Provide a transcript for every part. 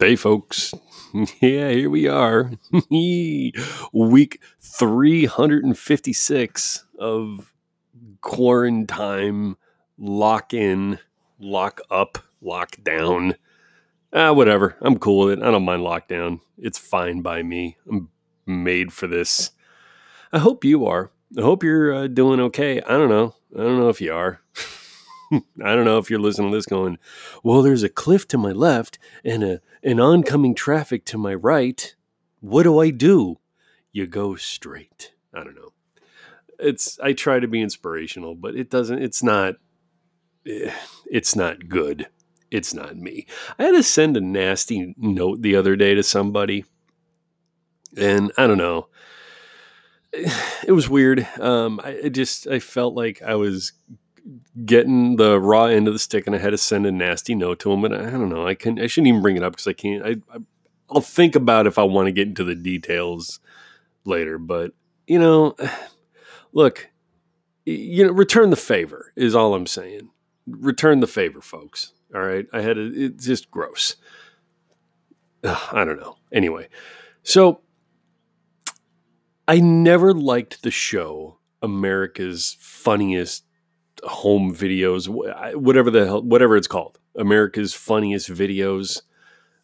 Hey, folks. Yeah, here we are. Week 356 of quarantine, lock in, lock up, lock down. Ah, whatever. I'm cool with it. I don't mind lockdown. It's fine by me. I'm made for this. I hope you are. I hope you're uh, doing okay. I don't know. I don't know if you are. I don't know if you're listening to this going, well, there's a cliff to my left and a an oncoming traffic to my right. What do I do? You go straight. I don't know. It's I try to be inspirational, but it doesn't it's not eh, it's not good. It's not me. I had to send a nasty note the other day to somebody. And I don't know. It was weird. Um, I it just I felt like I was getting the raw end of the stick, and I had to send a nasty note to him. But I don't know. I can. I shouldn't even bring it up because I can't. I, I I'll think about if I want to get into the details later. But you know, look, you know, return the favor is all I'm saying. Return the favor, folks. All right. I had a, it's just gross. Ugh, I don't know. Anyway, so I never liked the show America's Funniest home videos, whatever the hell, whatever it's called, America's funniest videos.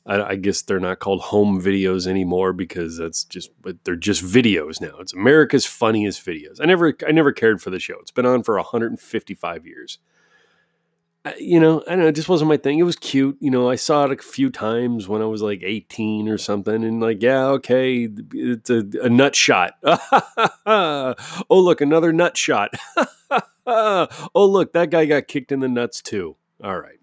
I, I, guess they're not called home videos anymore because that's just, they're just videos now. It's America's funniest videos. I never, I never cared for the show. It's been on for 155 years. You know, I don't know. It just wasn't my thing. It was cute. You know, I saw it a few times when I was like 18 or something, and like, yeah, okay, it's a, a nut shot. oh, look, another nut shot. oh, look, that guy got kicked in the nuts too. All right.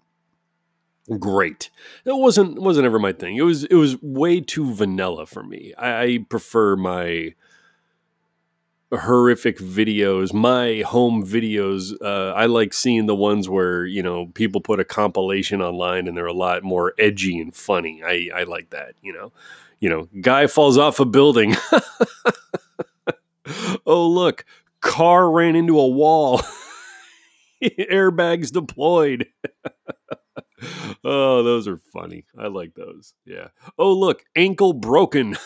Great. It wasn't wasn't ever my thing. It was it was way too vanilla for me. I, I prefer my horrific videos, my home videos. Uh, I like seeing the ones where you know people put a compilation online and they're a lot more edgy and funny. I I like that. You know, you know, guy falls off a building. oh look, car ran into a wall. Airbags deployed. oh, those are funny. I like those. Yeah. Oh, look, ankle broken.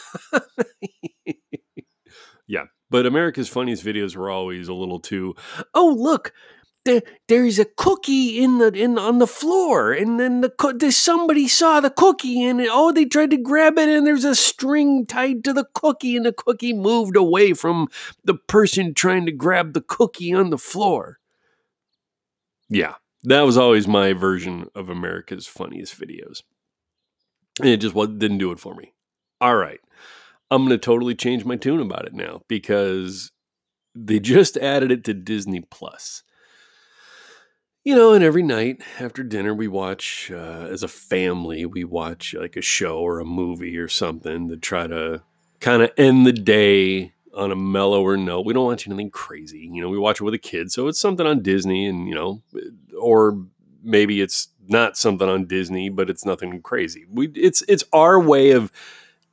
yeah. But America's funniest videos were always a little too, oh, look, there, there's a cookie in the in on the floor, and then the somebody saw the cookie, and oh, they tried to grab it, and there's a string tied to the cookie, and the cookie moved away from the person trying to grab the cookie on the floor. Yeah, that was always my version of America's funniest videos. And it just didn't do it for me. All right, I'm going to totally change my tune about it now because they just added it to Disney Plus you know, and every night after dinner, we watch, uh, as a family, we watch like a show or a movie or something to try to kind of end the day on a mellower note. We don't watch anything crazy. You know, we watch it with a kid. So it's something on Disney and, you know, or maybe it's not something on Disney, but it's nothing crazy. We, it's, it's our way of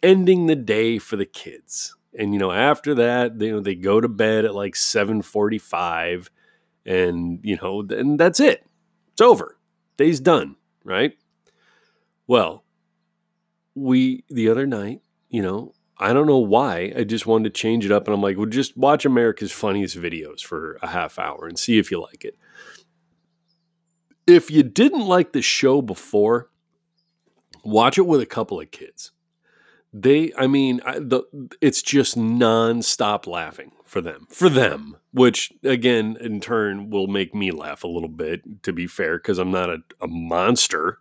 ending the day for the kids. And, you know, after that, they, you know, they go to bed at like 745 and you know, and that's it. It's over. Day's done, right? Well, we the other night, you know, I don't know why. I just wanted to change it up, and I'm like, well, just watch America's funniest videos for a half hour and see if you like it. If you didn't like the show before, watch it with a couple of kids. They, I mean, I, the it's just nonstop laughing for them, for them, which again, in turn, will make me laugh a little bit, to be fair, because I'm not a, a monster.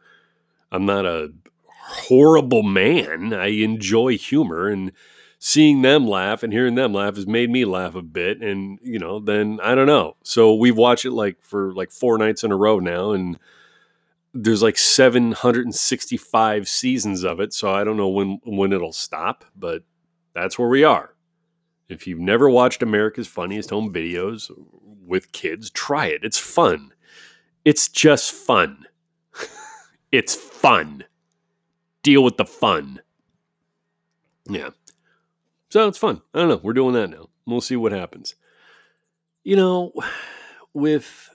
I'm not a horrible man. I enjoy humor and seeing them laugh and hearing them laugh has made me laugh a bit. And, you know, then I don't know. So we've watched it like for like four nights in a row now. And there's like 765 seasons of it. So I don't know when, when it'll stop, but that's where we are. If you've never watched America's Funniest Home Videos with kids, try it. It's fun. It's just fun. it's fun. Deal with the fun. Yeah. So it's fun. I don't know. We're doing that now. We'll see what happens. You know, with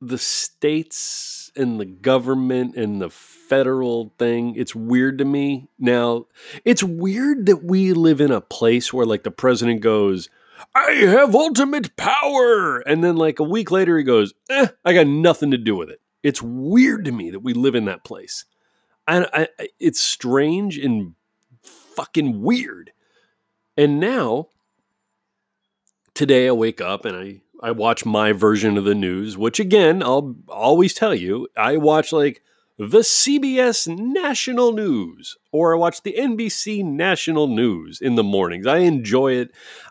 the states and the government and the federal thing, it's weird to me. Now, it's weird that we live in a place where like the president goes, I have ultimate power. And then like a week later he goes, eh, I got nothing to do with it. It's weird to me that we live in that place. I, I, it's strange and fucking weird. And now, today I wake up and I I watch my version of the news, which again, I'll always tell you, I watch like the CBS National News or I watch the NBC National News in the mornings. I enjoy it.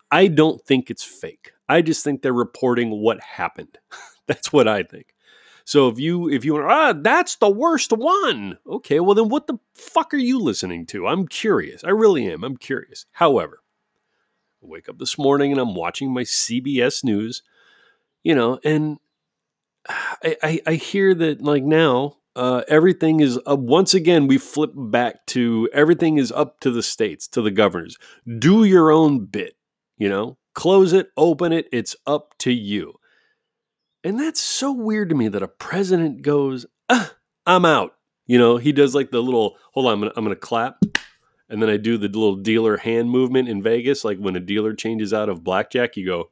I don't think it's fake. I just think they're reporting what happened. that's what I think. So if you if you ah that's the worst one. Okay, well then what the fuck are you listening to? I'm curious. I really am. I'm curious. However, I wake up this morning and I'm watching my CBS News you know, and I, I, I hear that like now uh, everything is uh, once again we flip back to everything is up to the states to the governors. Do your own bit, you know, close it, open it. It's up to you. And that's so weird to me that a president goes, ah, "I'm out." You know, he does like the little hold on, I'm gonna, I'm gonna clap, and then I do the little dealer hand movement in Vegas, like when a dealer changes out of blackjack, you go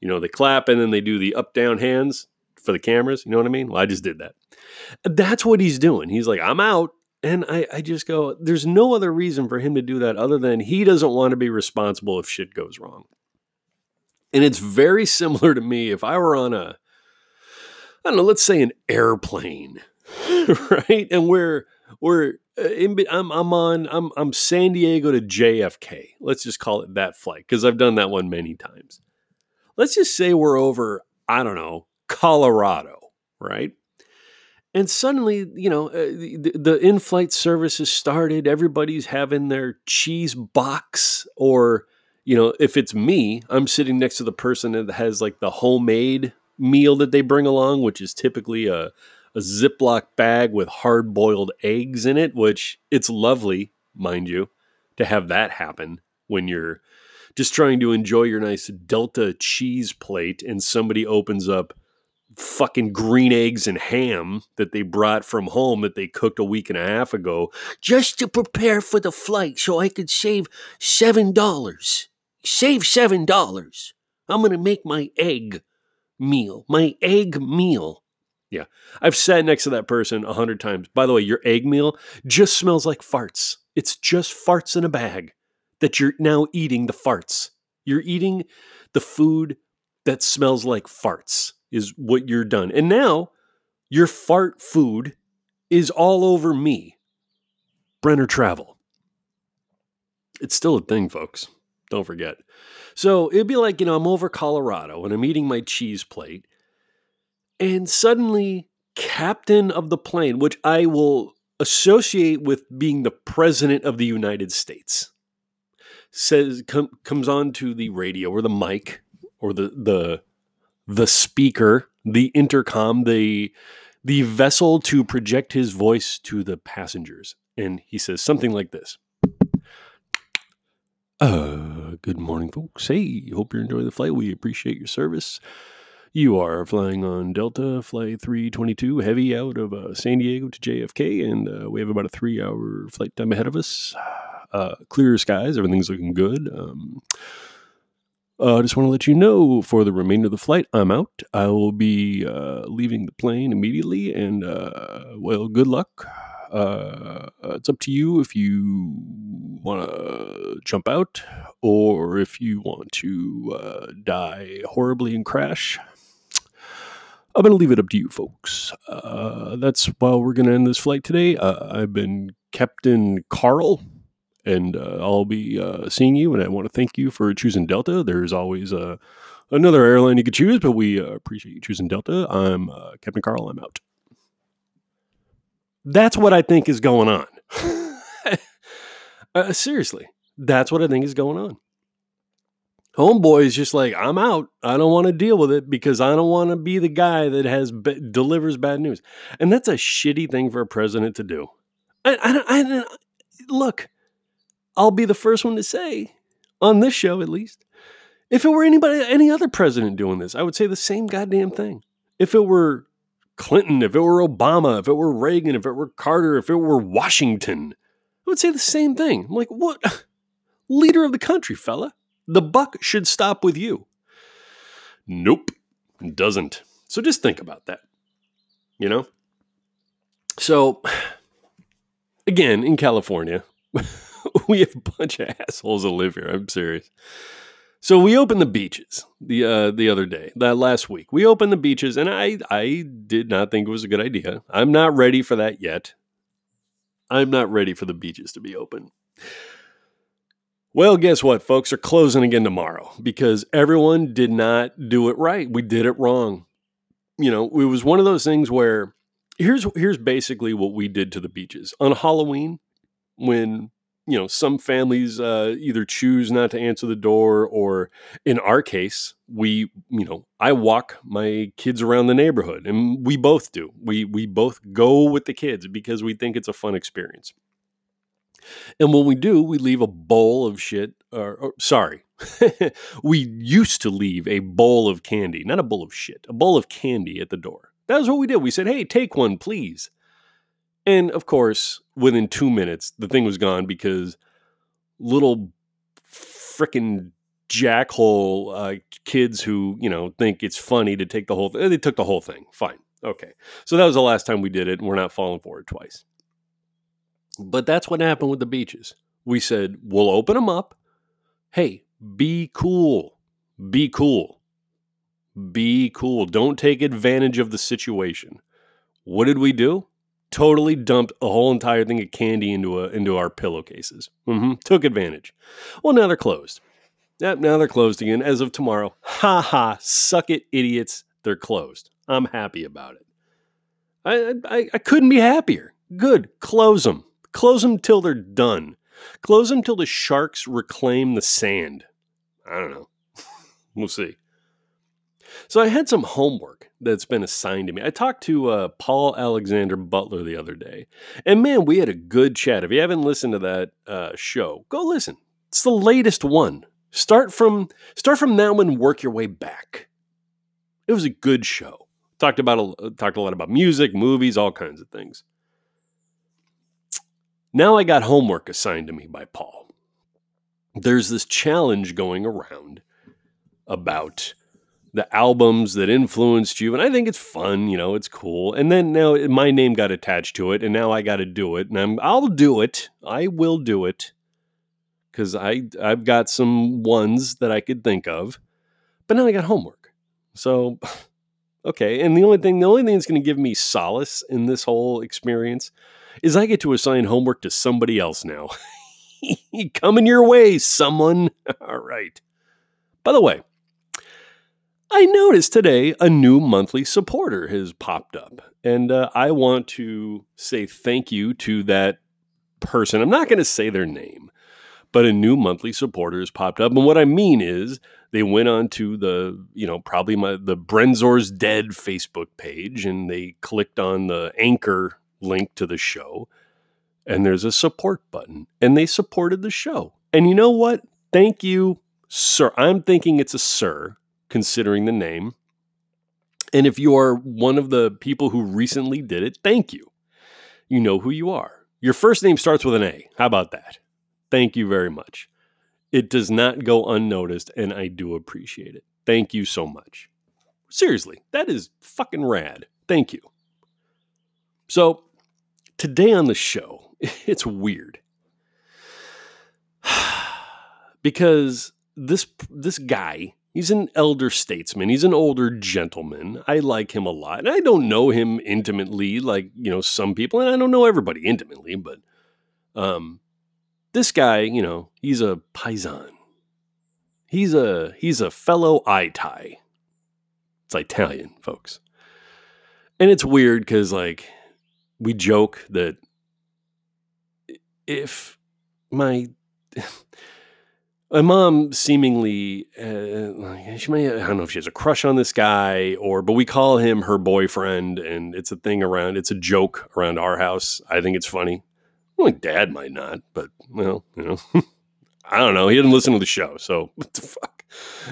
you know, they clap and then they do the up down hands for the cameras. You know what I mean? Well, I just did that. That's what he's doing. He's like, I'm out. And I, I just go, there's no other reason for him to do that other than he doesn't want to be responsible if shit goes wrong. And it's very similar to me if I were on a, I don't know, let's say an airplane, right? And we're, we're, uh, in, I'm, I'm on, I'm, I'm San Diego to JFK. Let's just call it that flight because I've done that one many times let's just say we're over, I don't know, Colorado, right? And suddenly, you know, uh, the, the in flight service has started. Everybody's having their cheese box, or, you know, if it's me, I'm sitting next to the person that has like the homemade meal that they bring along, which is typically a, a Ziploc bag with hard boiled eggs in it, which it's lovely, mind you, to have that happen when you're just trying to enjoy your nice Delta cheese plate, and somebody opens up fucking green eggs and ham that they brought from home that they cooked a week and a half ago just to prepare for the flight so I could save $7. Save $7. I'm going to make my egg meal, my egg meal. Yeah. I've sat next to that person a hundred times. By the way, your egg meal just smells like farts. It's just farts in a bag that you're now eating the farts. You're eating the food that smells like farts, is what you're done. And now your fart food is all over me. Brenner Travel. It's still a thing, folks. Don't forget. So it'd be like, you know, I'm over Colorado and I'm eating my cheese plate, and suddenly, captain of the plane, which I will associate with being the president of the United States says com- comes on to the radio or the mic or the the the speaker, the intercom, the the vessel to project his voice to the passengers. And he says something like this. Uh, good morning, folks. Hey, hope you're enjoying the flight. We appreciate your service. You are flying on Delta Flight 322 Heavy out of uh, San Diego to JFK, and uh, we have about a three hour flight time ahead of us uh, clear skies. Everything's looking good. Um, uh, I just want to let you know for the remainder of the flight, I'm out. I will be uh, leaving the plane immediately, and uh, well, good luck. Uh, it's up to you if you want to jump out or if you want to uh, die horribly and crash. I'm going to leave it up to you, folks. Uh, that's why we're going to end this flight today. I've been Captain Carl and uh, I'll be uh, seeing you. And I want to thank you for choosing Delta. There's always uh, another airline you could choose, but we uh, appreciate you choosing Delta. I'm uh, Captain Carl. I'm out. That's what I think is going on. Uh, seriously, that's what I think is going on. Homeboy is just like, I'm out. I don't want to deal with it because I don't want to be the guy that has delivers bad news, and that's a shitty thing for a president to do. I, I, I look I'll be the first one to say, on this show at least, if it were anybody, any other president doing this, I would say the same goddamn thing. If it were Clinton, if it were Obama, if it were Reagan, if it were Carter, if it were Washington, I would say the same thing. I'm like, what? Leader of the country, fella. The buck should stop with you. Nope, doesn't. So just think about that. You know? So, again, in California, we have a bunch of assholes that live here. I'm serious. So we opened the beaches the uh, the other day, that last week. We opened the beaches, and I I did not think it was a good idea. I'm not ready for that yet. I'm not ready for the beaches to be open. Well, guess what, folks? Are closing again tomorrow because everyone did not do it right. We did it wrong. You know, it was one of those things where here's here's basically what we did to the beaches on Halloween when you know some families uh, either choose not to answer the door or in our case we you know i walk my kids around the neighborhood and we both do. We we both go with the kids because we think it's a fun experience. And when we do we leave a bowl of shit or, or sorry we used to leave a bowl of candy not a bowl of shit a bowl of candy at the door. That was what we did. We said hey take one please and of course, within two minutes, the thing was gone because little freaking jackhole uh, kids who, you know, think it's funny to take the whole thing, they took the whole thing. Fine. Okay. So that was the last time we did it, and we're not falling for it twice. But that's what happened with the beaches. We said, we'll open them up. Hey, be cool. Be cool. Be cool. Don't take advantage of the situation. What did we do? Totally dumped a whole entire thing of candy into a into our pillowcases. Mm-hmm. Took advantage. Well, now they're closed. Yep, now they're closed again as of tomorrow. Ha ha! Suck it, idiots! They're closed. I'm happy about it. I I, I couldn't be happier. Good. Close them. Close them till they're done. Close them till the sharks reclaim the sand. I don't know. we'll see. So I had some homework that's been assigned to me. I talked to uh, Paul Alexander Butler the other day, and man, we had a good chat. If you haven't listened to that uh, show, go listen. It's the latest one. Start from start from now and work your way back. It was a good show. Talked about a, talked a lot about music, movies, all kinds of things. Now I got homework assigned to me by Paul. There's this challenge going around about the albums that influenced you and i think it's fun you know it's cool. And then now my name got attached to it and now i got to do it and I'm, i'll do it. I will do it. Because i i've got some ones that i could think of but now i got homework. So okay and the only thing the only thing that's going to give me solace in this whole experience is i get to assign homework to somebody else now. Coming your way someone. All right. By the way I noticed today a new monthly supporter has popped up, and uh, I want to say thank you to that person. I'm not going to say their name, but a new monthly supporter has popped up, and what I mean is they went on to the you know probably my the Brenzor's Dead Facebook page, and they clicked on the anchor link to the show, and there's a support button, and they supported the show. And you know what? Thank you, sir. I'm thinking it's a sir considering the name. And if you are one of the people who recently did it, thank you. You know who you are. Your first name starts with an A. How about that? Thank you very much. It does not go unnoticed, and I do appreciate it. Thank you so much. Seriously, that is fucking rad. Thank you. So, today on the show, it's weird. because this this guy He's an elder statesman. He's an older gentleman. I like him a lot. And I don't know him intimately like, you know, some people, and I don't know everybody intimately, but um this guy, you know, he's a paisan. He's a he's a fellow Itai. It's Italian, folks. And it's weird cuz like we joke that if my my mom seemingly uh, she may I don't know if she has a crush on this guy or but we call him her boyfriend and it's a thing around it's a joke around our house. I think it's funny. My dad might not, but well, you know, I don't know. He didn't listen to the show, so what the fuck,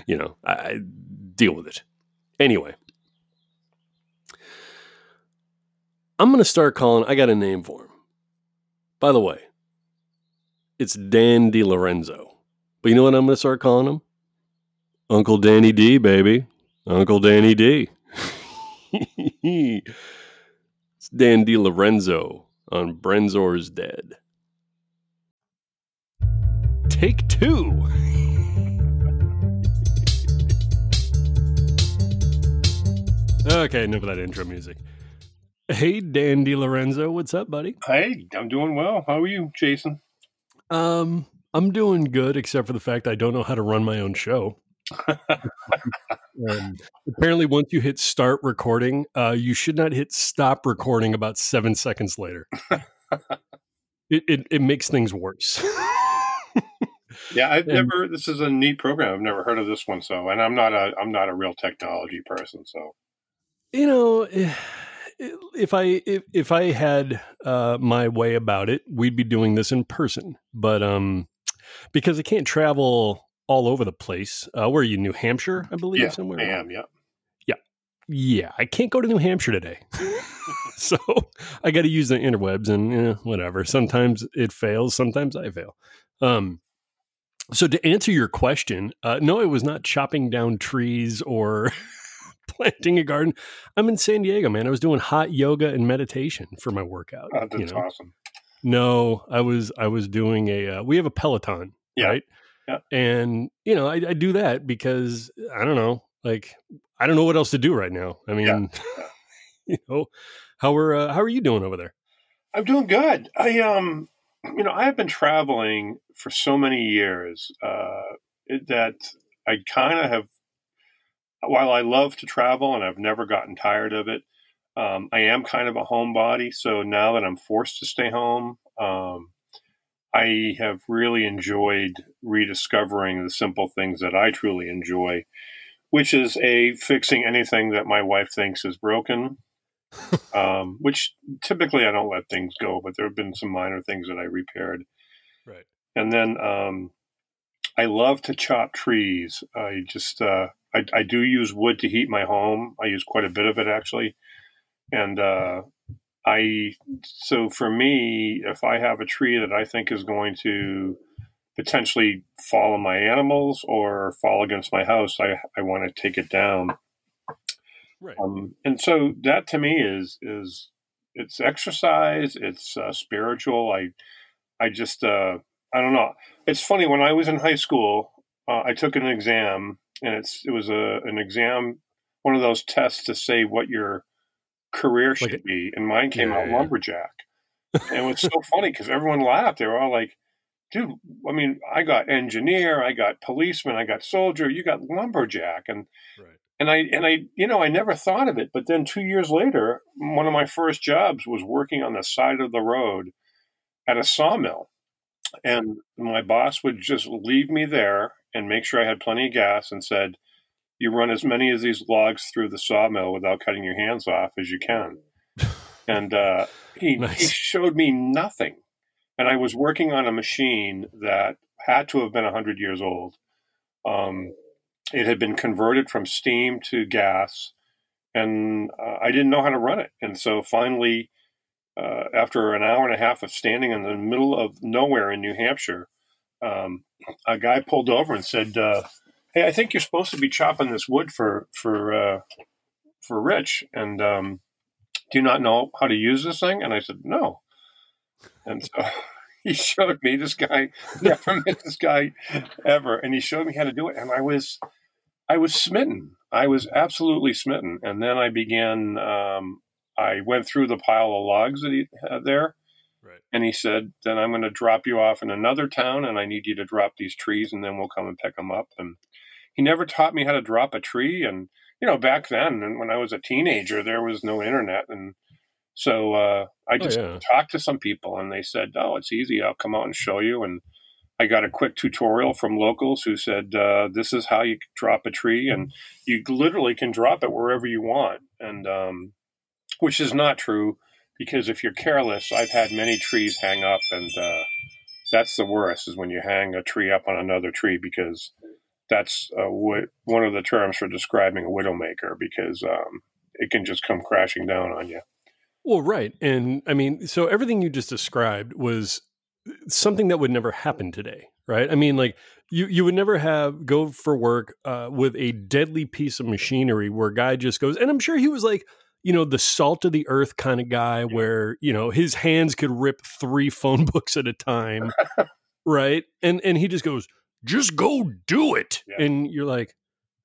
you know, I, I deal with it anyway. I'm to start calling. I got a name for him. By the way, it's Dan DiLorenzo. But you know what I'm going to start calling him? Uncle Danny D, baby. Uncle Danny D. it's Dan Lorenzo on Brenzor's Dead. Take two. okay, enough of that intro music. Hey, Dan DiLorenzo, what's up, buddy? Hey, I'm doing well. How are you, Jason? Um, I'm doing good, except for the fact I don't know how to run my own show. um, apparently, once you hit start recording, uh, you should not hit stop recording about seven seconds later. it, it, it makes things worse. yeah, I've and, never. This is a neat program. I've never heard of this one. So, and I'm not a I'm not a real technology person. So, you know. Eh, if I if, if I had uh, my way about it, we'd be doing this in person. But um, because I can't travel all over the place. Uh, where are you? New Hampshire, I believe, yeah, somewhere. I am. Yeah. Yeah. Yeah. I can't go to New Hampshire today, so I got to use the interwebs and eh, whatever. Sometimes it fails. Sometimes I fail. Um. So to answer your question, uh, no, it was not chopping down trees or planting a garden. I'm in San Diego, man. I was doing hot yoga and meditation for my workout. Oh, that's you know? awesome. No, I was I was doing a. Uh, we have a Peloton, yeah. right? Yeah. And you know, I, I, do that because I don't know, like I don't know what else to do right now. I mean, yeah. you know, how are uh, how are you doing over there? I'm doing good. I um, you know, I have been traveling for so many years uh, that I kind of have. While I love to travel and I've never gotten tired of it, um, I am kind of a homebody. So now that I'm forced to stay home, um, I have really enjoyed rediscovering the simple things that I truly enjoy, which is a fixing anything that my wife thinks is broken. um, which typically I don't let things go, but there have been some minor things that I repaired. Right. And then um, I love to chop trees. I just uh, I, I, do use wood to heat my home. I use quite a bit of it actually, and uh, I so for me, if I have a tree that I think is going to potentially fall on my animals or fall against my house, I I want to take it down. Right. Um, and so that to me is is it's exercise. It's uh, spiritual. I I just uh, I don't know. It's funny when I was in high school, uh, I took an exam, and it's it was a an exam, one of those tests to say what your career should like, be, and mine came yeah, out lumberjack. and it was so funny because everyone laughed. They were all like, "Dude, I mean, I got engineer, I got policeman, I got soldier, you got lumberjack," and right. and I and I, you know, I never thought of it. But then two years later, one of my first jobs was working on the side of the road at a sawmill, and my boss would just leave me there and make sure I had plenty of gas, and said you run as many of these logs through the sawmill without cutting your hands off as you can. And uh, he, nice. he showed me nothing. And I was working on a machine that had to have been 100 years old. Um, it had been converted from steam to gas, and uh, I didn't know how to run it. And so finally, uh, after an hour and a half of standing in the middle of nowhere in New Hampshire, um, a guy pulled over and said, uh, hey, I think you're supposed to be chopping this wood for for uh, for Rich, and um, do you not know how to use this thing? And I said, no. And so he showed me this guy, never met this guy ever, and he showed me how to do it, and I was I was smitten. I was absolutely smitten, and then I began. Um, I went through the pile of logs that he had there. Right. And he said, "Then I'm going to drop you off in another town, and I need you to drop these trees, and then we'll come and pick them up." And he never taught me how to drop a tree. And, you know, back then, and when I was a teenager, there was no internet. And so uh, I oh, just oh, yeah. talked to some people and they said, oh, it's easy. I'll come out and show you. And I got a quick tutorial from locals who said, uh, this is how you drop a tree. And you literally can drop it wherever you want. And, um, which is not true because if you're careless, I've had many trees hang up and, uh, that's the worst is when you hang a tree up on another tree because that's uh, what one of the terms for describing a widowmaker because um, it can just come crashing down on you. Well, right. And I mean, so everything you just described was something that would never happen today, right? I mean, like you you would never have go for work uh, with a deadly piece of machinery where a guy just goes, and I'm sure he was like, you know, the salt of the earth kind of guy, where you know his hands could rip three phone books at a time, right? And and he just goes, just go do it, Yeah. and you're like,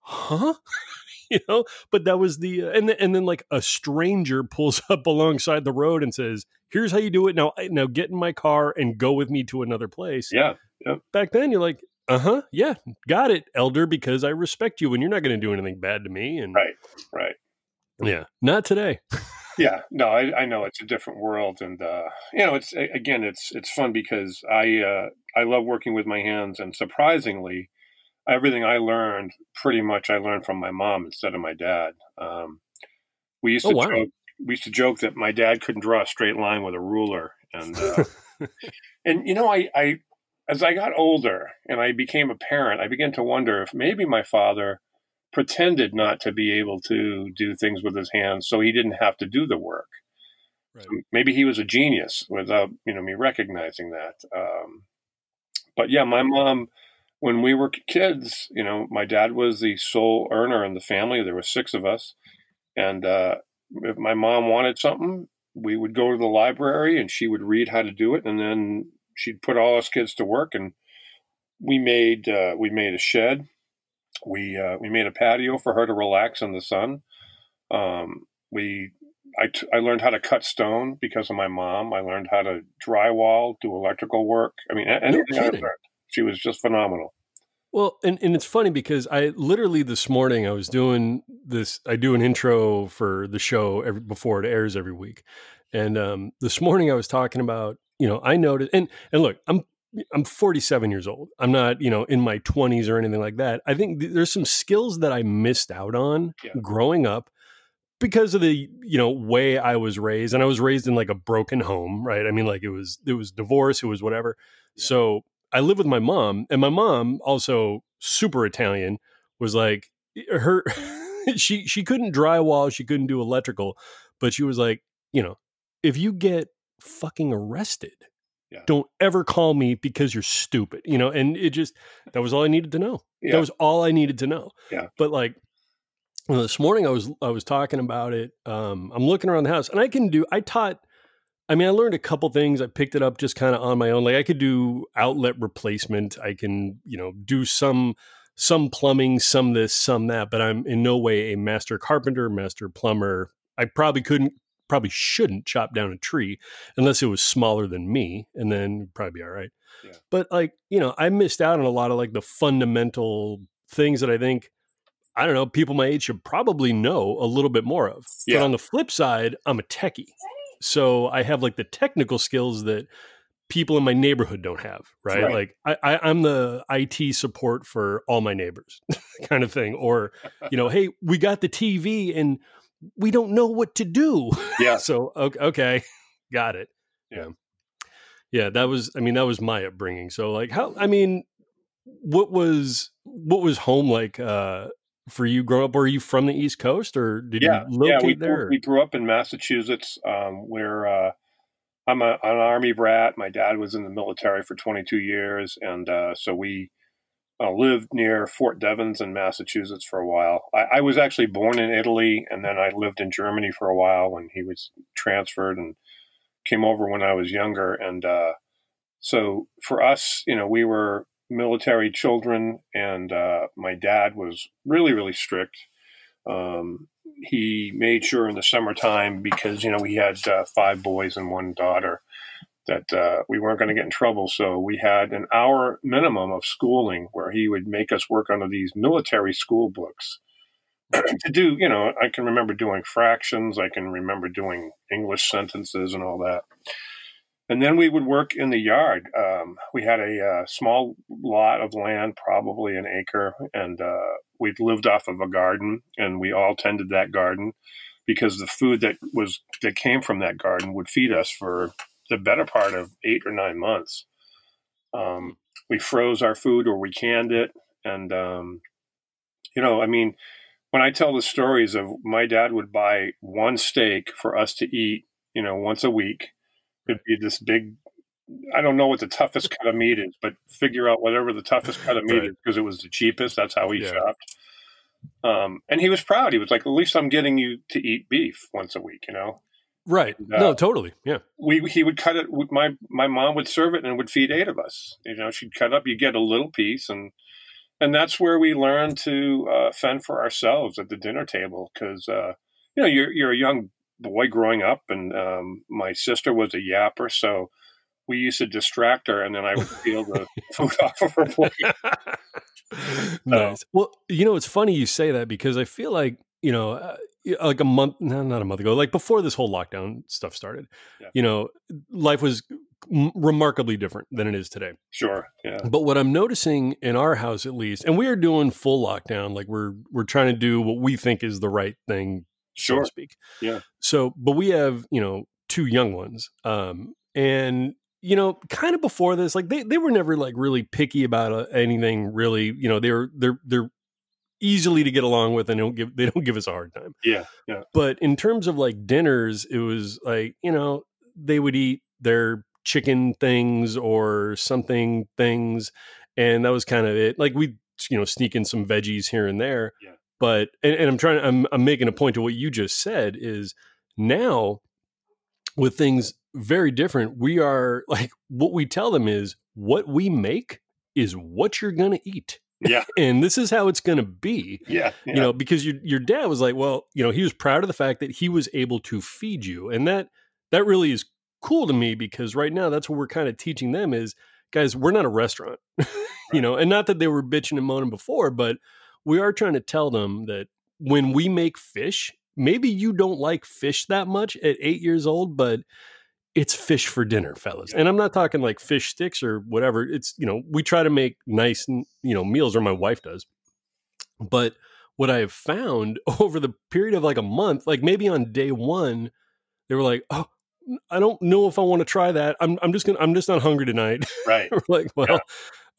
huh? you know but that was the uh, and then, and then like a stranger pulls up alongside the road and says here's how you do it now now get in my car and go with me to another place Yeah, back then you're like uh-huh yeah got it elder because i respect you and you're not going to do anything bad to me and Right. right. yeah not today Yeah, no, I, I know it's a different world, and uh, you know, it's again, it's it's fun because I uh, I love working with my hands, and surprisingly, everything I learned pretty much I learned from my mom instead of my dad. Um, we used Oh, to wow. joke, we used to joke that my dad couldn't draw a straight line with a ruler, and uh, and you know, I, I as I got older and I became a parent, I began to wonder if maybe my father pretended not to be able to do things with his hands so he didn't have to do the work. Right. Maybe he was a genius without you know me recognizing that. Um, but yeah, my mom, when we were kids, you know, my dad was the sole earner in the family. There were six of us, and uh, if my mom wanted something, we would go to the library and she would read how to do it, and then she'd put all us kids to work, and we made uh, we made a shed. We uh, we made a patio for her to relax in the sun. Um, we I, t- I learned how to cut stone because of my mom. I learned how to drywall, do electrical work. I mean, anything I learned. She was just phenomenal. Well, and, and it's funny because I literally this morning I was doing this. I do an intro for the show every, before it airs every week, and um, this morning I was talking about you know I noticed and and look I'm I'm 47 years old. I'm not you know in my 20s or anything like that. I think th- there's some skills that I missed out on Yeah. growing up because of the you know way I was raised, and I was raised in like a broken home, right? I mean, like it was it was divorce, it was whatever. Yeah. So I live with my mom, and my mom also super Italian was like eh, her. she she couldn't drywall, she couldn't do electrical, but she was like, you know, if you get fucking arrested. Yeah. Don't ever call me because you're stupid, you know. And it just that was all I needed to know. Yeah. That was all I needed to know. Yeah. But like well, this morning I was I was talking about it. Um, I'm looking around the house and I can do I taught I mean I learned a couple things. I picked it up just kind of on my own. Like I could do outlet replacement. I can, you know, do some some plumbing, some this, some that, but I'm in no way a master carpenter, master plumber. I probably couldn't probably shouldn't chop down a tree unless it was smaller than me and then probably be all right. Yeah. But like, you know, I missed out on a lot of like the fundamental things that I think I don't know, people my age should probably know a little bit more of. Yeah. But on the flip side, I'm a techie. So I have like the technical skills that people in my neighborhood don't have, right? Right. Like I, I, I'm the IT support for all my neighbors kind of thing. Or, you know, hey, we got the TV and we don't know what to do. Yeah. so, okay, okay got it. Yeah. Yeah, that was, I mean, that was my upbringing. So like how, I mean, what was, what was home like, uh, for you growing up? Were you from the East Coast or did yeah, you locate yeah. We, there? grew- we grew up in Massachusetts. Um, where uh, I'm a, an army brat. My dad was in the military for 22 years, and uh, so we uh, lived near Fort Devens in Massachusetts for a while. I, I was actually born in Italy, and then I lived in Germany for a while when he was transferred, and came over when I was younger. And uh, so for us, you know, we were military children, and uh, my dad was really, really strict. Um, he made sure in the summertime because you know we had uh, five boys and one daughter that uh, we weren't going to get in trouble. So we had an hour minimum of schooling where he would make us work under these military school books to do. You know, I can remember doing fractions. I can remember doing English sentences and all that. And then we would work in the yard. Um, we had a uh, small lot of land, probably an acre, and uh, we'd lived off of a garden, and we all tended that garden because the food that was that came from that garden would feed us for the better part of eight or nine months. Um, we froze our food or we canned it, and um, you know, I mean, when I tell the stories of my dad would buy one steak for us to eat you know, once a week. It'd be this big. I don't know what the toughest cut of meat is, but figure out whatever the toughest cut of meat Right. is because it was the cheapest. That's how he Yeah. shopped. Um, and he was proud. He was like, "At least I'm getting you to eat beef once a week." You know, Right. Uh, no, totally. Yeah. we he would cut it. My my mom would serve it and would feed eight of us. You know, she'd cut up. You get a little piece, and and that's where we learned to uh, fend for ourselves at the dinner table because uh, you know you're you're a young boy growing up, and um, my sister was a yapper, so we used to distract her, and then I would steal the food off of her plate. nice. Well, you know, it's funny you say that because I feel like, you know, uh, like a month, no, not a month ago, like before this whole lockdown stuff started, Yeah. you know, life was m- remarkably different than it is today. Sure, yeah, But what I'm noticing in our house, at least, and we are doing full lockdown, like we're we're trying to do what we think is the right thing, so sure, to speak. Yeah. So, but we have you know two young ones, um, and you know, kind of before this, like they they were never like really picky about uh, anything. Really, you know, they're they're they're easily to get along with, and don't give they don't give us a hard time. yeah, yeah, But in terms of like dinners, it was like, you know, they would eat their chicken things or something things. And that was kind of it. Like we, you know, sneak in some veggies here and there. Yeah. But, and, and I'm trying to, I'm, I'm making a point to what you just said is now with things very different, we are like, what we tell them is what we make is what you're going to eat. Yeah, And this is how it's going to be. Yeah, yeah. you know because your your dad was like well you know he was proud of the fact that he was able to feed you. And that that really is cool to me because right now that's what we're kind of teaching them is guys we're not a restaurant. You know and not that they were bitching and moaning before but we are trying to tell them that when we make fish maybe you don't like fish that much at 8 years old but it's fish for dinner fellas and i'm not talking like fish sticks or whatever it's you know we try to make nice you know meals or my wife does but what I have found over the period of like a month, like maybe on day one, they were like, "Oh, I don't know if I want to try that. I'm I'm just gonna I'm just not hungry tonight." right, we're like, "Well, Yeah.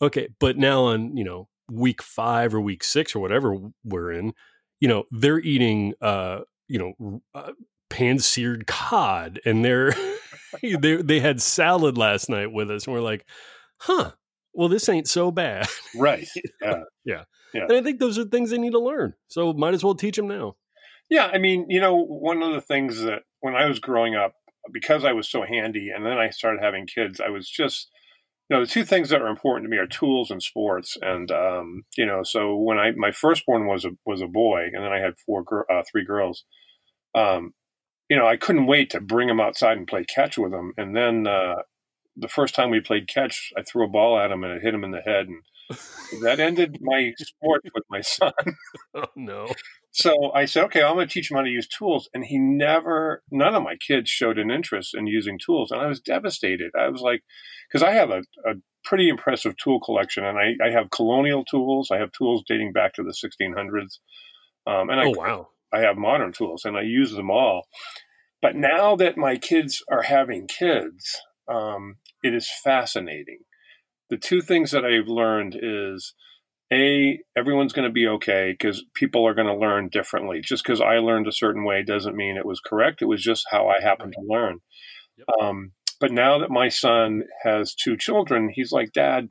okay." But now on you know week five or week six or whatever we're in, you know they're eating uh you know uh, pan seared cod, and they're they they had salad last night with us, and we're like, "Huh." Well, this ain't so bad. right, yeah. yeah." And I think those are things they need to learn. So might as well teach them now. Yeah, I mean, you know, one of the things that when I was growing up, because I was so handy, and then I started having kids, I was just, you know, the two things that are important to me are tools and sports. And um, you know, so when I my firstborn was a was a boy, and then I had four, gir- uh, three girls. Um, you know, I couldn't wait to bring him outside and play catch with him. And then uh, the first time we played catch, I threw a ball at him and it hit him in the head, and that ended my sport with my son. Oh no. So I said, okay, I'm going to teach him how to use tools. And he never, none of my kids showed an interest in using tools. And I was devastated. I was like, because I have a, a pretty impressive tool collection and I, I have colonial tools. I have tools dating back to the 1600s. Um, and I, Oh wow. I have modern tools and I use them all. But now that my kids are having kids, um, it is fascinating. The two things that I've learned is a everyone's going to be okay because people are going to learn differently. Just because I learned a certain way doesn't mean it was correct. It was just how I happened to learn. Yep. Um, but now that my son has two children, he's like, Dad.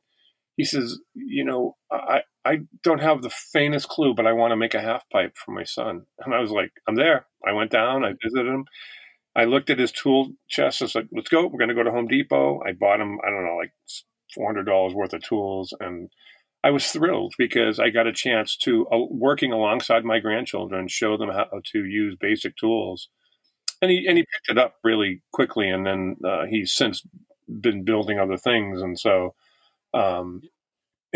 He says, you know, I I don't have the faintest clue, but I want to make a half pipe for my son. And I was like, I'm there. I went down. I visited him. I looked at his tool chest. I was like, let's go. We're going to go to Home Depot. I bought him, I don't know, like $400 worth of tools. And I was thrilled because I got a chance to, uh, working alongside my grandchildren, show them how to use basic tools. And he, and he picked it up really quickly. And then uh, he's since been building other things. And so, um,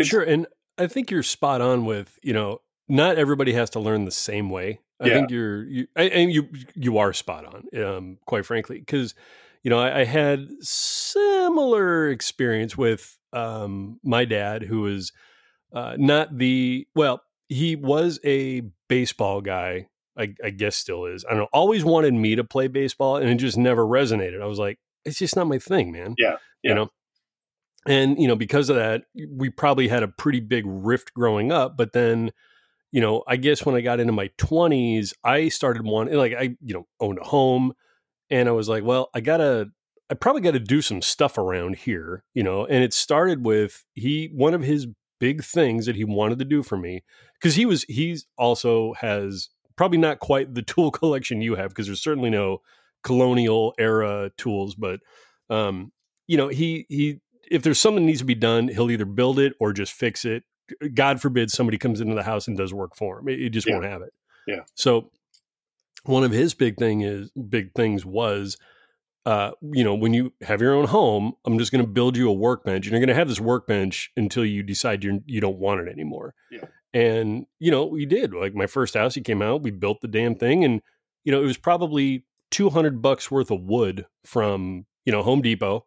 Sure. And I think you're spot on with, you know, not everybody has to learn the same way. I Yeah. think you're, you, I- and you, you are spot on, um, quite frankly, because, you know, I, I had similar experience with um, my dad, who was uh, not the, well, he was a baseball guy. I, I guess still is. I don't know. Always wanted me to play baseball, and it just never resonated. I was like, it's just not my thing, man. Yeah, yeah. You know, and you know because of that we probably had a pretty big rift growing up but then you know i guess when i got into my 20s i started wanting like i you know owned a home and I was like, well, I gotta, I probably got to do some stuff around here, you know. And it started with he one of his big things that he wanted to do for me because he was he's also has probably not quite the tool collection you have because there's certainly no colonial era tools, but um, you know, he he if there's something that needs to be done, he'll either build it or just fix it. God forbid somebody comes into the house and does work for him. It, it just Yeah. won't have it. Yeah. So one of his big thing is big things was uh, you know, when you have your own home, I'm just going to build you a workbench, and you're going to have this workbench until you decide you you don't want it anymore. Yeah. And you know, we did. Like my first house, he came out, we built the damn thing, and you know, it was probably 200 bucks worth of wood from you know Home Depot,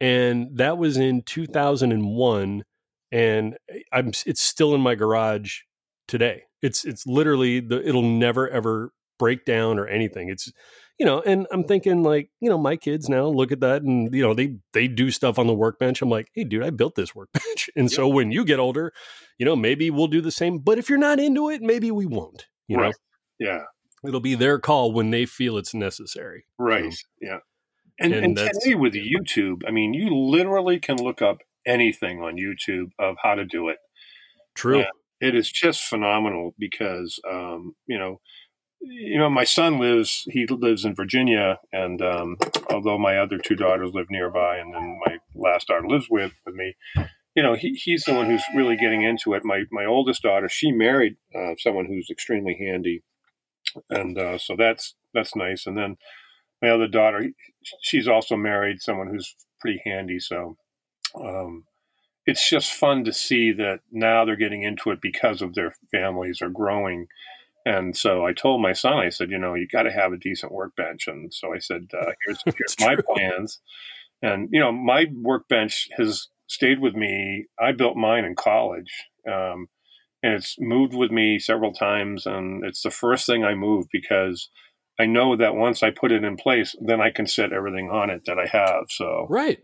and that was in 2001, and eh, I'm it's still in my garage today. It's it's literally the it'll never ever break down or anything. It's you know, and I'm thinking like, you know, my kids now look at that and you know, they they do stuff on the workbench. I'm like, hey dude, I built this workbench. And so when you get older, you know, maybe we'll do the same. But if you're not into it, maybe we won't. You know, Yeah. it'll be their call when they feel it's necessary. Right. Yeah. And, And and, today with YouTube, I mean, you literally can look up anything on YouTube of how to do it. True. Yeah. It is just phenomenal because, um, you know, you know, my son lives. He lives in Virginia, and um, although my other two daughters live nearby, and then my last daughter lives with with me, you know, he, he's the one who's really getting into it. My my oldest daughter, she married uh, someone who's extremely handy, and uh, so that's that's nice. And then my other daughter, she's also married someone who's pretty handy. So um, it's just fun to see that now they're getting into it because of their families are growing. And so I told my son, I said, you know, you got to have a decent workbench. And so I said, uh, here's, here's my true. plans. And, you know, my workbench has stayed with me. I built mine in college. Um, and it's moved with me several times. And it's the first thing I move because I know that once I put it in place, then I can set everything on it that I have. So, Right.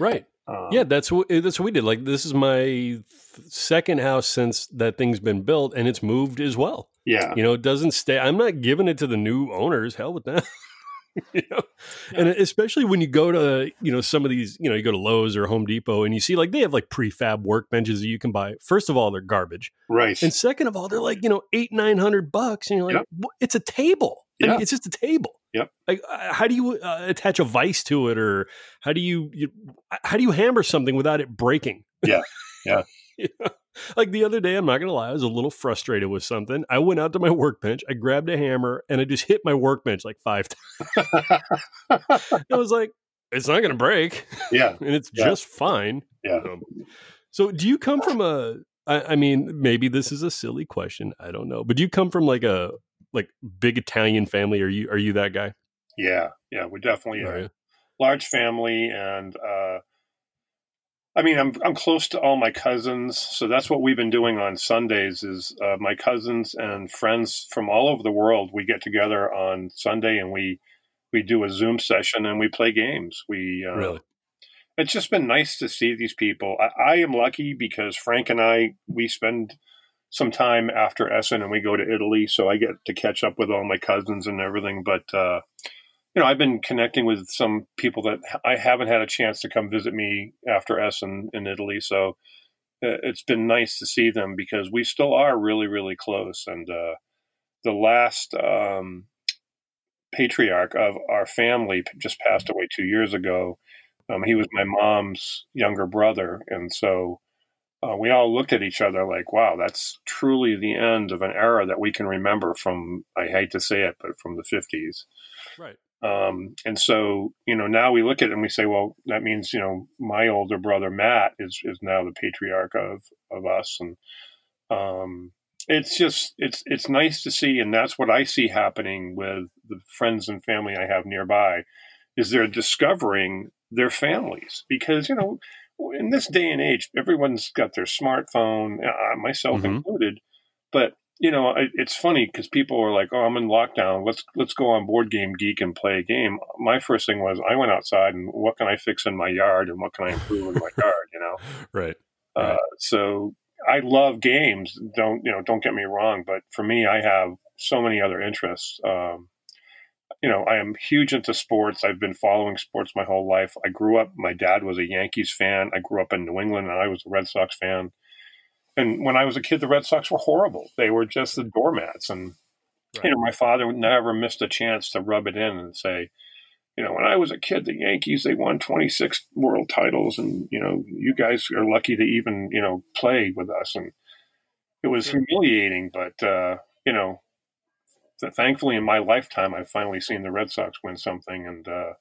Right. um, Yeah, that's what that's what we did. Like this is my th- second house since that thing's been built and it's moved as well. yeah, You know, it doesn't stay. I'm not giving it to the new owners. Hell with that. you know, and especially when you go to you know some of these, you know, you go to Lowe's or Home Depot and you see like they have like prefab workbenches that you can buy. First of all, they're garbage, right. and second of all, they're like you know eight nine hundred bucks, and you're like, Yep. It's a table. I Yeah. mean, it's just a table. Yep. Like, uh, how do you uh, attach a vice to it, or how do you, you how do you hammer something without it breaking? Yeah. Yeah. You know? Like the other day, I'm not gonna lie, I was a little frustrated with something. I went out to my workbench, I grabbed a hammer, and I just hit my workbench like five times. I was like, it's not gonna break, yeah, and it's Yeah. just fine. yeah. Um, so, do you come from a? I, I mean, maybe this is a silly question. I don't know, but do you come from like a like big Italian family? Are you are you that guy? Yeah, yeah, we definitely Are you? large family, and uh, I mean, I'm I'm close to all my cousins, so that's what we've been doing on Sundays. Is uh, my cousins and friends from all over the world we get together on Sunday, and we we do a Zoom session and we play games. We uh, Really? it's just been nice to see these people. I, I am lucky because Frank and I we spend some time after Essen and we go to Italy, so I get to catch up with all my cousins and everything. But uh, you know, I've been connecting with some people that I haven't had a chance to come visit me after Essen in Italy, so uh, it's been nice to see them because we still are really, really close. And uh, the last um, patriarch of our family just passed away two years ago. Um, he was my mom's younger brother, and so uh, we all looked at each other like, "Wow, that's truly the end of an era that we can remember from." I hate to say it, but from the fifties. Right. Um, and so, you know, now we look at it and we say, well, that means, you know, my older brother Matt is is now the patriarch of of us, and um, it's just it's it's nice to see, and that's what I see happening with the friends and family I have nearby, is they're discovering their families because you know, in this day and age, everyone's got their smartphone, uh, myself Mhm. included, but you know, it, it's funny because people are like, "Oh, I'm in lockdown. Let's let's go on Board Game Geek and play a game." My first thing was, I went outside and what can I fix in my yard and what can I improve in my yard? You know, Right. uh, Right. so I love games. Don't you know? Don't get me wrong, but for me, I have so many other interests. Um, you know, I am huge into sports. I've been following sports my whole life. I grew up. My dad was a Yankees fan. I grew up in New England, and I was a Red Sox fan. And when I was a kid, the Red Sox were horrible. They were just the doormats. And right. you know, my father never missed a chance to rub it in and say, you know, when I was a kid, the Yankees they won 26 world titles, and you know, you guys are lucky to even you know play with us. And it was humiliating, but uh, you know, thankfully in my lifetime, I've finally seen the Red Sox win something. And uh,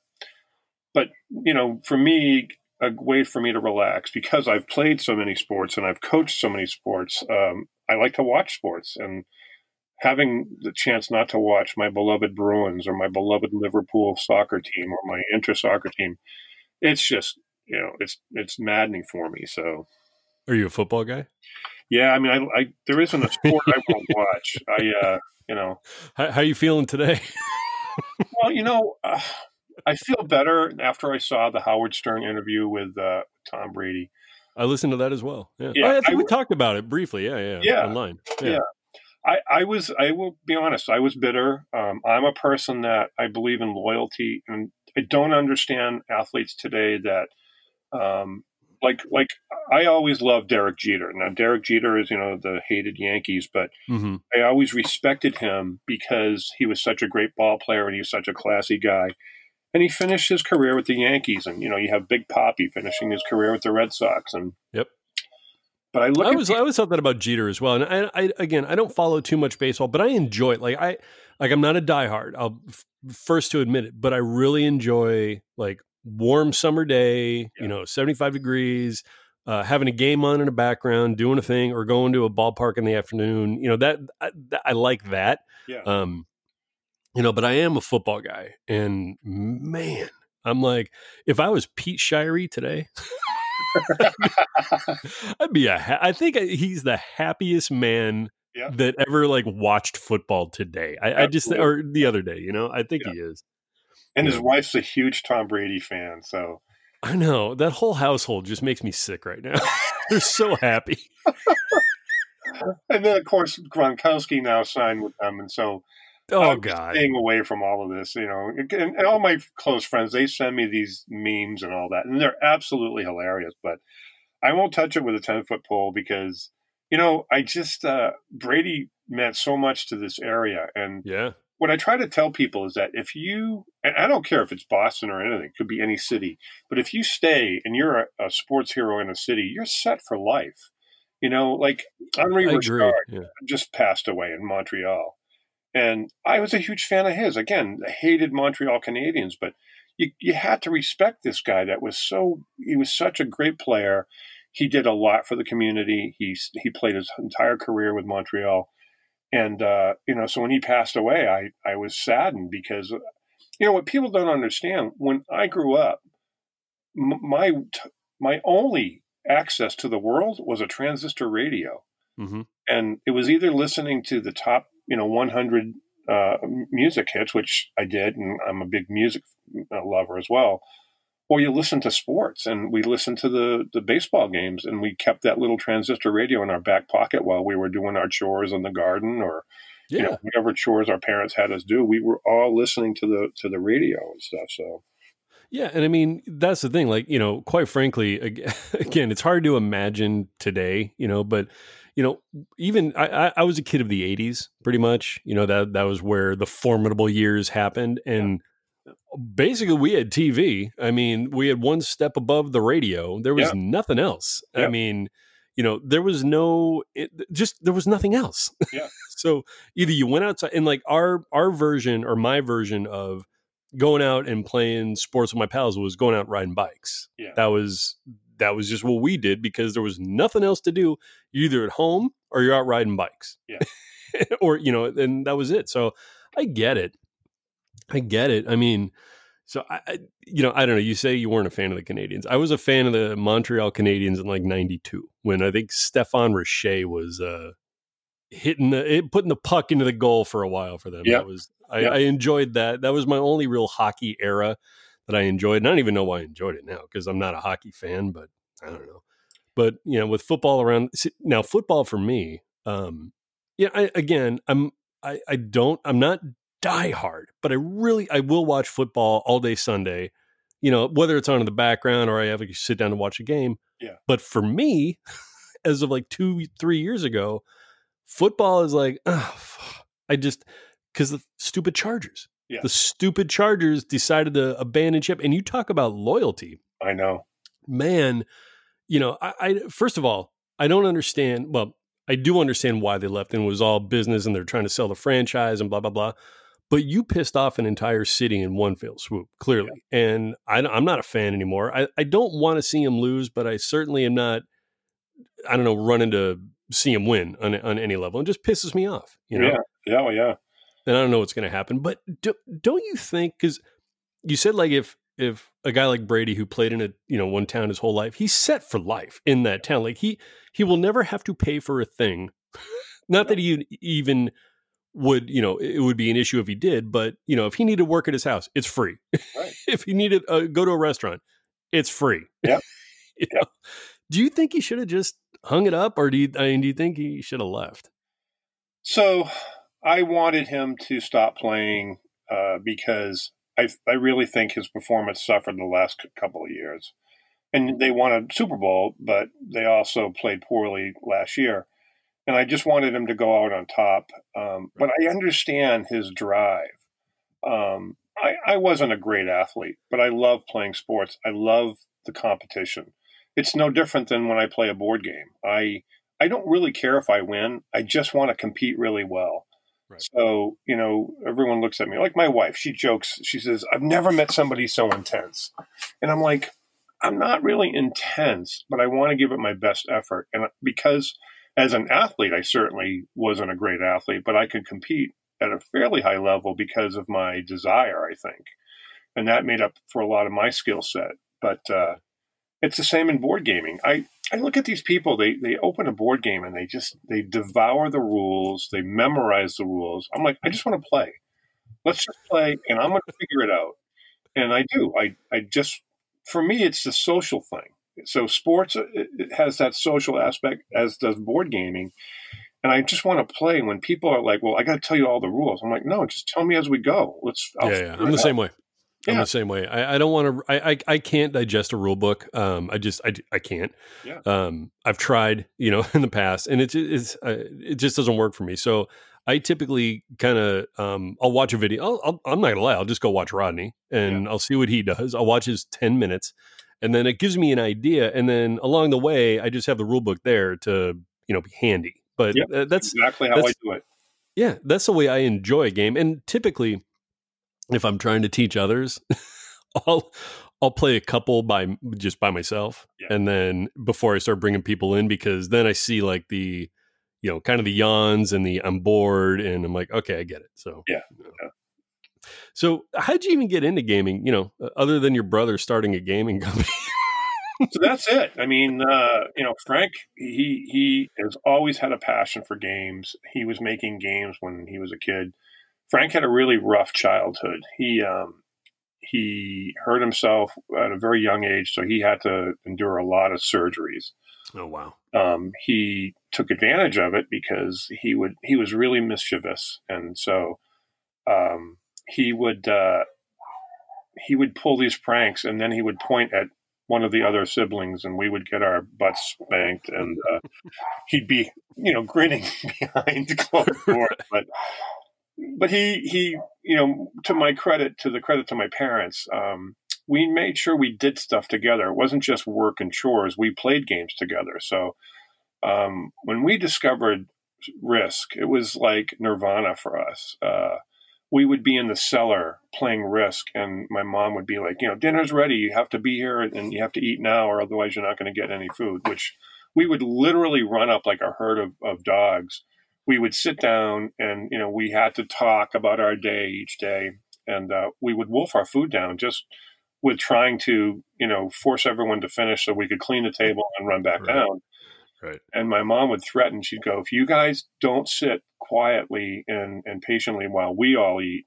but you know, for me, a way for me to relax because I've played so many sports and I've coached so many sports. Um, I like to watch sports and having the chance not to watch my beloved Bruins or my beloved Liverpool soccer team or my inter soccer team, it's just you know it's it's maddening for me. So, are you a football guy? Yeah, I mean, I, I there isn't a sport I won't watch. I uh, you know, how, how you feeling today? well, you know, uh, I feel better after I saw the Howard Stern interview with uh, Tom Brady. I listened to that as well. Yeah, yeah oh, I think I, we talked about it briefly. Yeah, yeah, yeah, online. Yeah. yeah. I, I was, I will be honest, I was bitter. Um, I'm a person that I believe in loyalty, and I don't understand athletes today that, um, like, like I always loved Derek Jeter. Now, Derek Jeter is, you know, the hated Yankees, but mm-hmm. I always respected him because he was such a great ball player and he was such a classy guy. And he finished his career with the Yankees, and you know, you have Big Papi finishing his career with the Red Sox, and yep. But I look. I was I always thought that about Jeter as well. And I, I again I don't follow too much baseball, but I enjoy it. Like I like I'm not a diehard. I'll f- first to admit it, but I really enjoy like warm summer day. Yeah. You know, 75 degrees. Uh, having a game on in the background, doing a thing, or going to a ballpark in the afternoon. You know that I, I like that. Yeah. Um, you know, but I am a football guy, and man, I'm like, if I was Pete Shirey today, I'd be a. Ha- I think he's the happiest man yeah. that ever like watched football today. I, I, just or the other day, you know. I think yeah. he is. And his wife's a huge Tom Brady fan, so I know that whole household just makes me sick right now. They're so happy. and then, of course, Gronkowski now signed with them, and so Oh I'm God! Staying away from all of this, you know, and all my close friends they send me these memes and all that, and they're absolutely hilarious. But I won't touch it with a ten foot pole because you know I just uh, Brady meant so much to this area, and yeah. What I try to tell people is that if you, and I don't care if it's Boston or anything, it could be any city, but if you stay and you're a, a sports hero in a city, you're set for life. You know, like Henri Richard yeah. just passed away in Montreal and I was a huge fan of his. Again, I hated Montreal Canadiens, but you, you had to respect this guy that was so, he was such a great player. He did a lot for the community. He, he played his entire career with Montreal. And, uh, you know, so when he passed away, I, I was saddened because, you know, what people don't understand, when I grew up, my, my only access to the world was a transistor radio. Mm-hmm. And it was either listening to the top you know 100 uh, music hits, which I did, and I'm a big music uh, lover as well. Or you listen to sports, and we listened to the the baseball games, and we kept that little transistor radio in our back pocket while we were doing our chores in the garden, or yeah. you know whatever chores our parents had us do. We were all listening to the to the radio and stuff. So. Yeah, and I mean that's the thing. Like you know, quite frankly, again, it's hard to imagine today. You know, but you know, even I, I was a kid of the '80s, pretty much. You know that that was where the formidable years happened, and. Basically we had TV. I mean, we had one step above the radio. There was yeah. nothing else. Yeah. I mean, you know, there was no, it, just there was nothing else. Yeah. so either you went outside, and like our our version or my version of going out and playing sports with my pals was going out riding bikes. Yeah. That was that was just what we did because there was nothing else to do. You're either at home or you're out riding bikes. Yeah. or, you know, and that was it. So I get it. I get it. I mean, so I, you know, I don't know. You say you weren't a fan of the Canadians. I was a fan of the Montreal Canadiens in like '92 when I think Stéphane Richer was uh, hitting the putting the puck into the goal for a while for them. Yeah. That was I, I, enjoyed that. That was my only real hockey era that I enjoyed. And I don't even know why I enjoyed it now because I'm not a hockey fan, but I don't know. But you know, with football around now, football for me, um, yeah, I, again, I'm I, I don't I'm not diehard, but I really I will watch football all day Sunday. You know, whether it's on in the background or I have to sit down to watch a game. Yeah. But for me, as of like two, three years ago, football is like, oh, I just because the stupid Chargers. Yeah. The stupid Chargers decided to abandon ship. And you talk about loyalty. I know. Man, you know, I, I first of all, I don't understand. Well, I do understand why they left and it was all business and they're trying to sell the franchise and blah blah blah. But you pissed off an entire city in one fell swoop, clearly. Yeah. And I, am not a fan anymore. I, I don't want to see him lose, but I certainly am not. I don't know, running to see him win on on any level. It just pisses me off. You know? Yeah, yeah, well, yeah. And I don't know what's going to happen. But do, don't you think? Because you said like if if a guy like Brady who played in a you know one town his whole life, he's set for life in that town. Like he he will never have to pay for a thing. Not that he even would you know it would be an issue if he did, but you know if he needed to work at his house, it's free. Right. if he needed uh, go to a restaurant, it's free. Yeah. you know? Do you think he should have just hung it up, or do you I mean, do you think he should have left? So I wanted him to stop playing uh, because I, I really think his performance suffered in the last couple of years. And they won a Super Bowl, but they also played poorly last year. And I just wanted him to go out on top. Um, but I understand his drive. Um, I, I wasn't a great athlete, but I love playing sports. I love the competition. It's no different than when I play a board game. I I don't really care if I win. I just want to compete really well. Right. So, you know, everyone looks at me like my wife, she jokes, she says, I've never met somebody so intense. And I'm like, I'm not really intense, but I want to give it my best effort. And because as an athlete, I certainly wasn't a great athlete, but I could compete at a fairly high level because of my desire, I think. And that made up for a lot of my skill set. But uh, it's the same in board gaming. I, I look at these people, they, they open a board game and they just, they devour the rules, they memorize the rules. I'm like, I just want to play. Let's just play and I'm going to figure it out. And I do. I, I just, for me, it's the social thing. So sports uh, it has that social aspect, as does board gaming. And I just want to play. When people are like, "Well, I got to tell you all the rules," I'm like, "No, just tell me as we go. Let's." I'll yeah, yeah. I'm the out. same way. I'm the same way. I, I don't want to. I, I, I can't digest a rule book. Um, I just I, I can't. Yeah. Um, I've tried, you know, in the past, and it's it's uh, it just doesn't work for me. So I typically kind of um, I'll watch a video. i am not gonna lie. I'll just go watch Rodney, and yeah. I'll see what he does. I'll watch his ten minutes, and then it gives me an idea. And then along the way, I just have the rule book there to you know be handy. But yep, uh, that's exactly how that's, I do it. Yeah, that's the way I enjoy a game, and typically if I'm trying to teach others, I'll I'll play a couple by just by myself, yeah. and then before I start bringing people in, because then I see like the you know kind of the yawns and the I'm bored, and I'm like, okay, I get it. So yeah. yeah. So how'd you even get into gaming? You know, other than your brother starting a gaming company. so that's it. I mean, uh, you know, Frank, he he has always had a passion for games. He was making games when he was a kid. Frank had a really rough childhood. He um, he hurt himself at a very young age, so he had to endure a lot of surgeries. Oh wow! Um, he took advantage of it because he would he was really mischievous, and so um, he would uh, he would pull these pranks, and then he would point at one of the other siblings, and we would get our butts spanked, and uh, he'd be you know grinning behind closed doors, but but he he you know to my credit to the credit to my parents um, we made sure we did stuff together. It wasn't just work and chores. We played games together. So um, when we discovered risk it was like nirvana for us. Uh, we would be in the cellar playing risk and my mom would be like you know dinner's ready. You have to be here and you have to eat now or otherwise you're not going to get any food which we would literally run up like a herd of, of dogs. We would sit down and you know we had to talk about our day each day and uh, we would wolf our food down just with trying to you know force everyone to finish so we could clean the table and run back right. down right. And my mom would threaten she'd go if you guys don't sit quietly and, and patiently while we all eat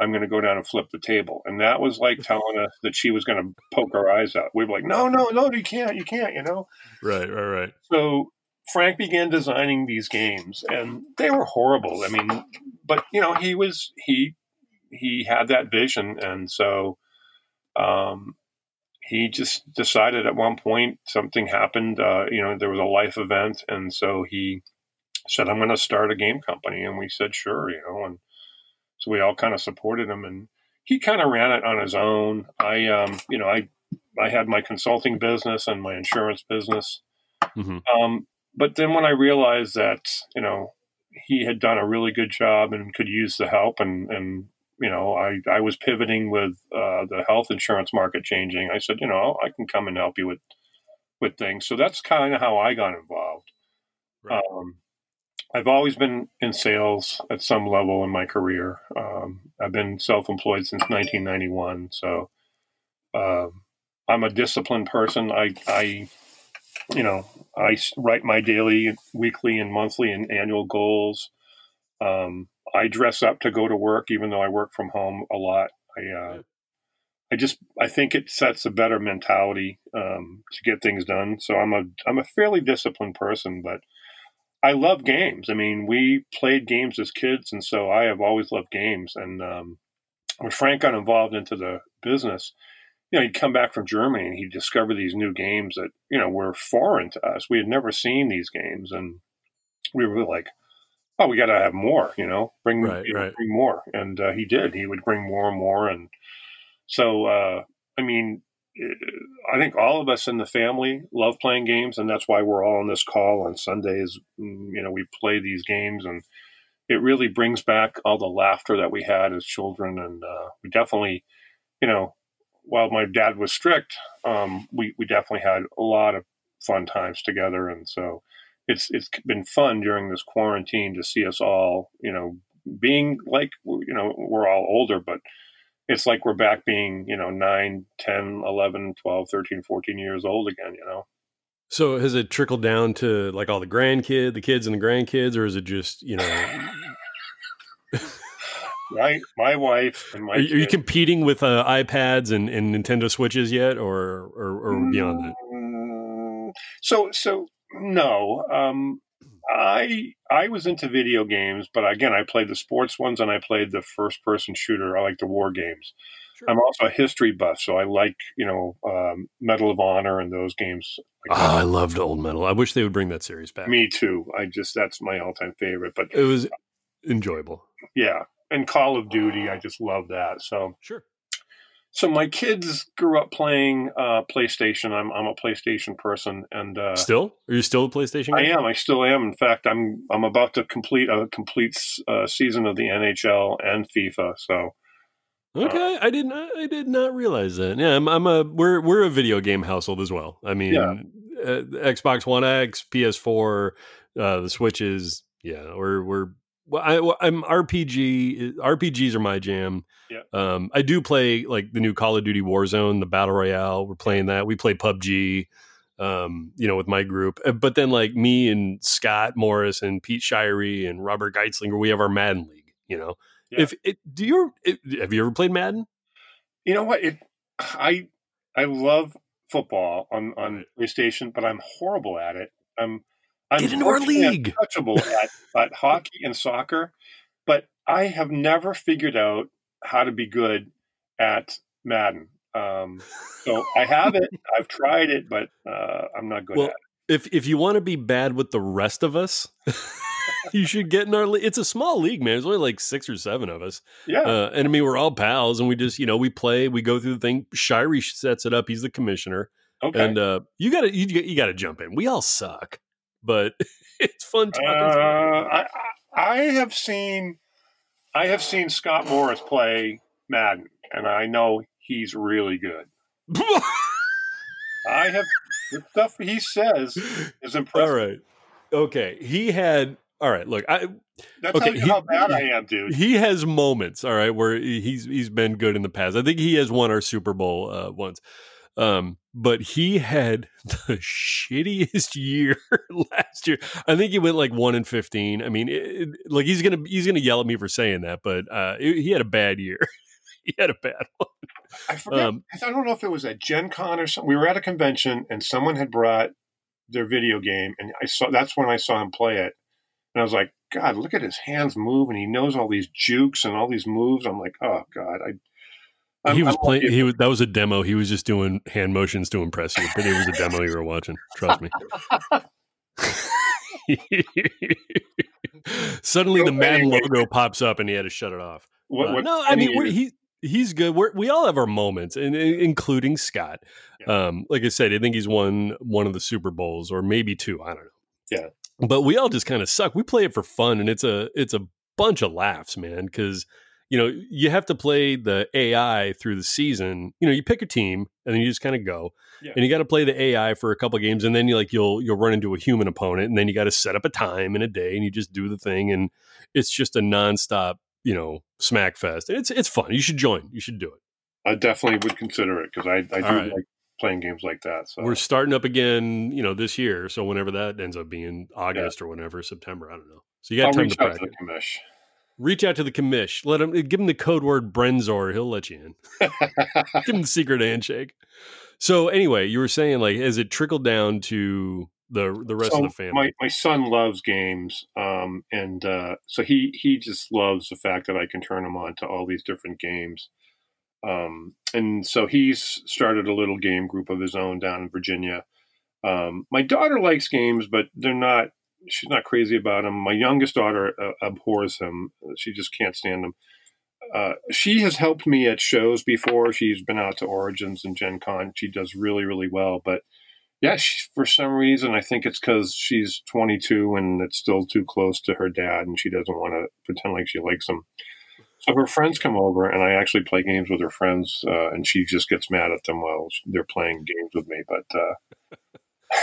i'm going to go down and flip the table. And that was like telling us that she was going to poke our eyes out. We were like no no no you can't you can't you know? Right right right. So Frank began designing these games, and they were horrible. I mean, but you know, he was he he had that vision, and so um, he just decided at one point something happened. Uh, you know, there was a life event, and so he said, "I'm going to start a game company," and we said, "Sure," you know, and so we all kind of supported him, and he kind of ran it on his own. I, um, you know, I I had my consulting business and my insurance business. Mm-hmm. Um, but then when I realized that, you know, he had done a really good job and could use the help and, and you know, I, I was pivoting with uh, the health insurance market changing. I said, you know, I can come and help you with, with things. So that's kind of how I got involved. Right. Um, I've always been in sales at some level in my career. Um, I've been self-employed since 1991. So, um, I'm a disciplined person. I, I, you know, I write my daily, weekly, and monthly and annual goals. Um, I dress up to go to work, even though I work from home a lot. I, uh, I just, I think it sets a better mentality um, to get things done. So I'm a, I'm a fairly disciplined person, but I love games. I mean, we played games as kids, and so I have always loved games. And um, when Frank got involved into the business, you know, he'd come back from Germany and he'd discover these new games that, you know, were foreign to us. We had never seen these games. And we were like, oh, we got to have more, you know, bring, right, you know, right. bring more. And uh, he did. He would bring more and more. And so, uh, I mean, I think all of us in the family love playing games, and that's why we're all on this call on Sundays. Mm, you know, we play these games, and it really brings back all the laughter that we had as children. And uh, we definitely, you know, while my dad was strict, um, we we definitely had a lot of fun times together, and so it's it's been fun during this quarantine to see us all, you know, being like you know we're all older, but it's like we're back being you know 9 10 11 12 13 14 years old again you know so has it trickled down to like all the grandkid the kids and the grandkids or is it just you know my my wife and my. Are, are you competing with uh, iPads and, and Nintendo Switches yet, or or, or beyond that? Mm, so so no. Um, I I was into video games, but again, I played the sports ones and I played the first person shooter. I like the war games. Sure. I'm also a history buff, so I like you know um, Medal of Honor and those games. Like oh, I loved Old Medal. I wish they would bring that series back. Me too. I just that's my all time favorite. But it was enjoyable. Yeah, and Call of Duty. I just love that. So sure. So my kids grew up playing uh, PlayStation. I'm I'm a PlayStation person, and uh, still, are you still a PlayStation? Guy? I am. I still am. In fact, I'm I'm about to complete a complete uh, season of the NHL and FIFA. So uh, okay, I didn't I did not realize that. Yeah, I'm, I'm a we're we're a video game household as well. I mean, yeah. Uh, Xbox One X, PS4, uh, the Switches. Yeah, we're we're well, I, am RPG. RPGs are my jam. Yeah. Um, I do play like the new Call of Duty Warzone, the battle royale. We're playing that. We play PUBG. Um, you know, with my group. Uh, but then like me and Scott Morris and Pete Shirey and Robert Geitzlinger, we have our Madden league. You know, yeah. if it, do you have you ever played Madden? You know what? It I I love football on on PlayStation, but I'm horrible at it. I'm Get into our league. Touchable at, at hockey and soccer, but I have never figured out how to be good at Madden. Um, so I have it. I've tried it, but uh, I'm not good well, at it. If if you want to be bad with the rest of us, you should get in our league. It's a small league, man. There's only like six or seven of us. Yeah. Uh, and I mean, we're all pals, and we just you know we play, we go through the thing. Shirey sets it up. He's the commissioner. Okay. And uh, you got to you, you got to jump in. We all suck but it's fun talking. Uh, I, I have seen I have seen Scott Morris play Madden, and I know he's really good. I have the stuff he says is impressive. All right, okay. He had all right. Look, I. That's okay, how, he, how bad I am, dude. He has moments, all right, where he's he's been good in the past. I think he has won our Super Bowl uh, once. Um, but he had the shittiest year last year. I think he went like one in fifteen. I mean, it, like he's gonna he's gonna yell at me for saying that, but uh, it, he had a bad year. he had a bad one. I forget. Um, I don't know if it was at Gen Con or something. We were at a convention and someone had brought their video game, and I saw that's when I saw him play it, and I was like, God, look at his hands move, and he knows all these jukes and all these moves. I'm like, oh God, I. I'm, he was playing. He was that was a demo. He was just doing hand motions to impress you, but it was a demo you were watching. Trust me. Suddenly, the Madden logo pops up, and he had to shut it off. What, Uh, no, I mean we're, he he's good. We're, we all have our moments, and including Scott. Um, like I said, I think he's won one of the Super Bowls, or maybe two. I don't know. Yeah. but we all just kind of suck. We play it for fun, and it's a it's a bunch of laughs, man. Because you know you have to play the AI through the season. You know, you pick a team, and then you just kind of go, Yeah. and you got to play the AI for a couple of games, and then you like you'll you'll run into a human opponent, and then you got to set up a time in a day, and you just do the thing, and it's just a nonstop you know smack fest. It's it's fun. You should join. You should do it. I definitely would consider it because I, I do right. like playing games like that. So We're starting up again, you know, this year. So whenever that ends up being August or whenever September, I don't know. So you got I'll time reach to out to practice. Reach out to the commish. Let him give him the code word Brenzor. He'll let you in. give him the secret handshake. So anyway, you were saying like, has it trickled down to the the rest So of the family? My my son loves games, um, and uh, so he he just loves the fact that I can turn him on to all these different games. Um, and so he's started a little game group of his own down in Virginia. Um, my daughter likes games, but they're not. She's not crazy about him. My youngest daughter uh, abhors him. She just can't stand him. Uh, she has helped me at shows before. She's been out to Origins and Gen Con. She does really, really well. But yeah, she, for some reason, I think it's because she's 22 and it's still too close to her dad, and she doesn't want to pretend like she likes him. So her friends come over, and I actually play games with her friends, uh, and she just gets mad at them while they're playing games with me. But uh,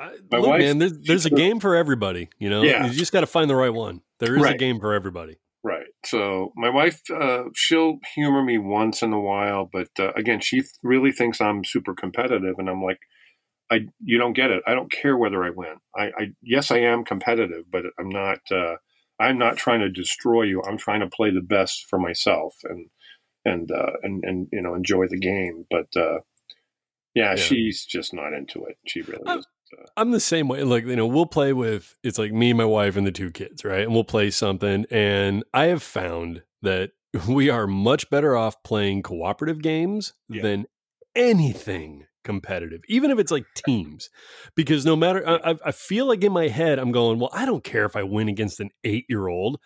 I, look, man, there's, there's a game for everybody. You know, Yeah. you just got to find the right one. There is a game for everybody. Right. So my wife, uh, she'll humor me once in a while, but uh, again, she th- really thinks I'm super competitive, and I'm like, I you don't get it. I don't care whether I win. I, I yes, I am competitive, but I'm not. Uh, I'm not trying to destroy you. I'm trying to play the best for myself and and uh, and and you know enjoy the game. But uh, yeah, Yeah. she's just not into it. She really I'm- I'm the same way. Like, you know, we'll play with it's like me, my wife, and the two kids, right? And we'll play something. And I have found that we are much better off playing cooperative games Yeah. than anything competitive, even if it's like teams. Because no matter, I, I- I feel like in my head, I'm going, well, I don't care if I win against an eight year old.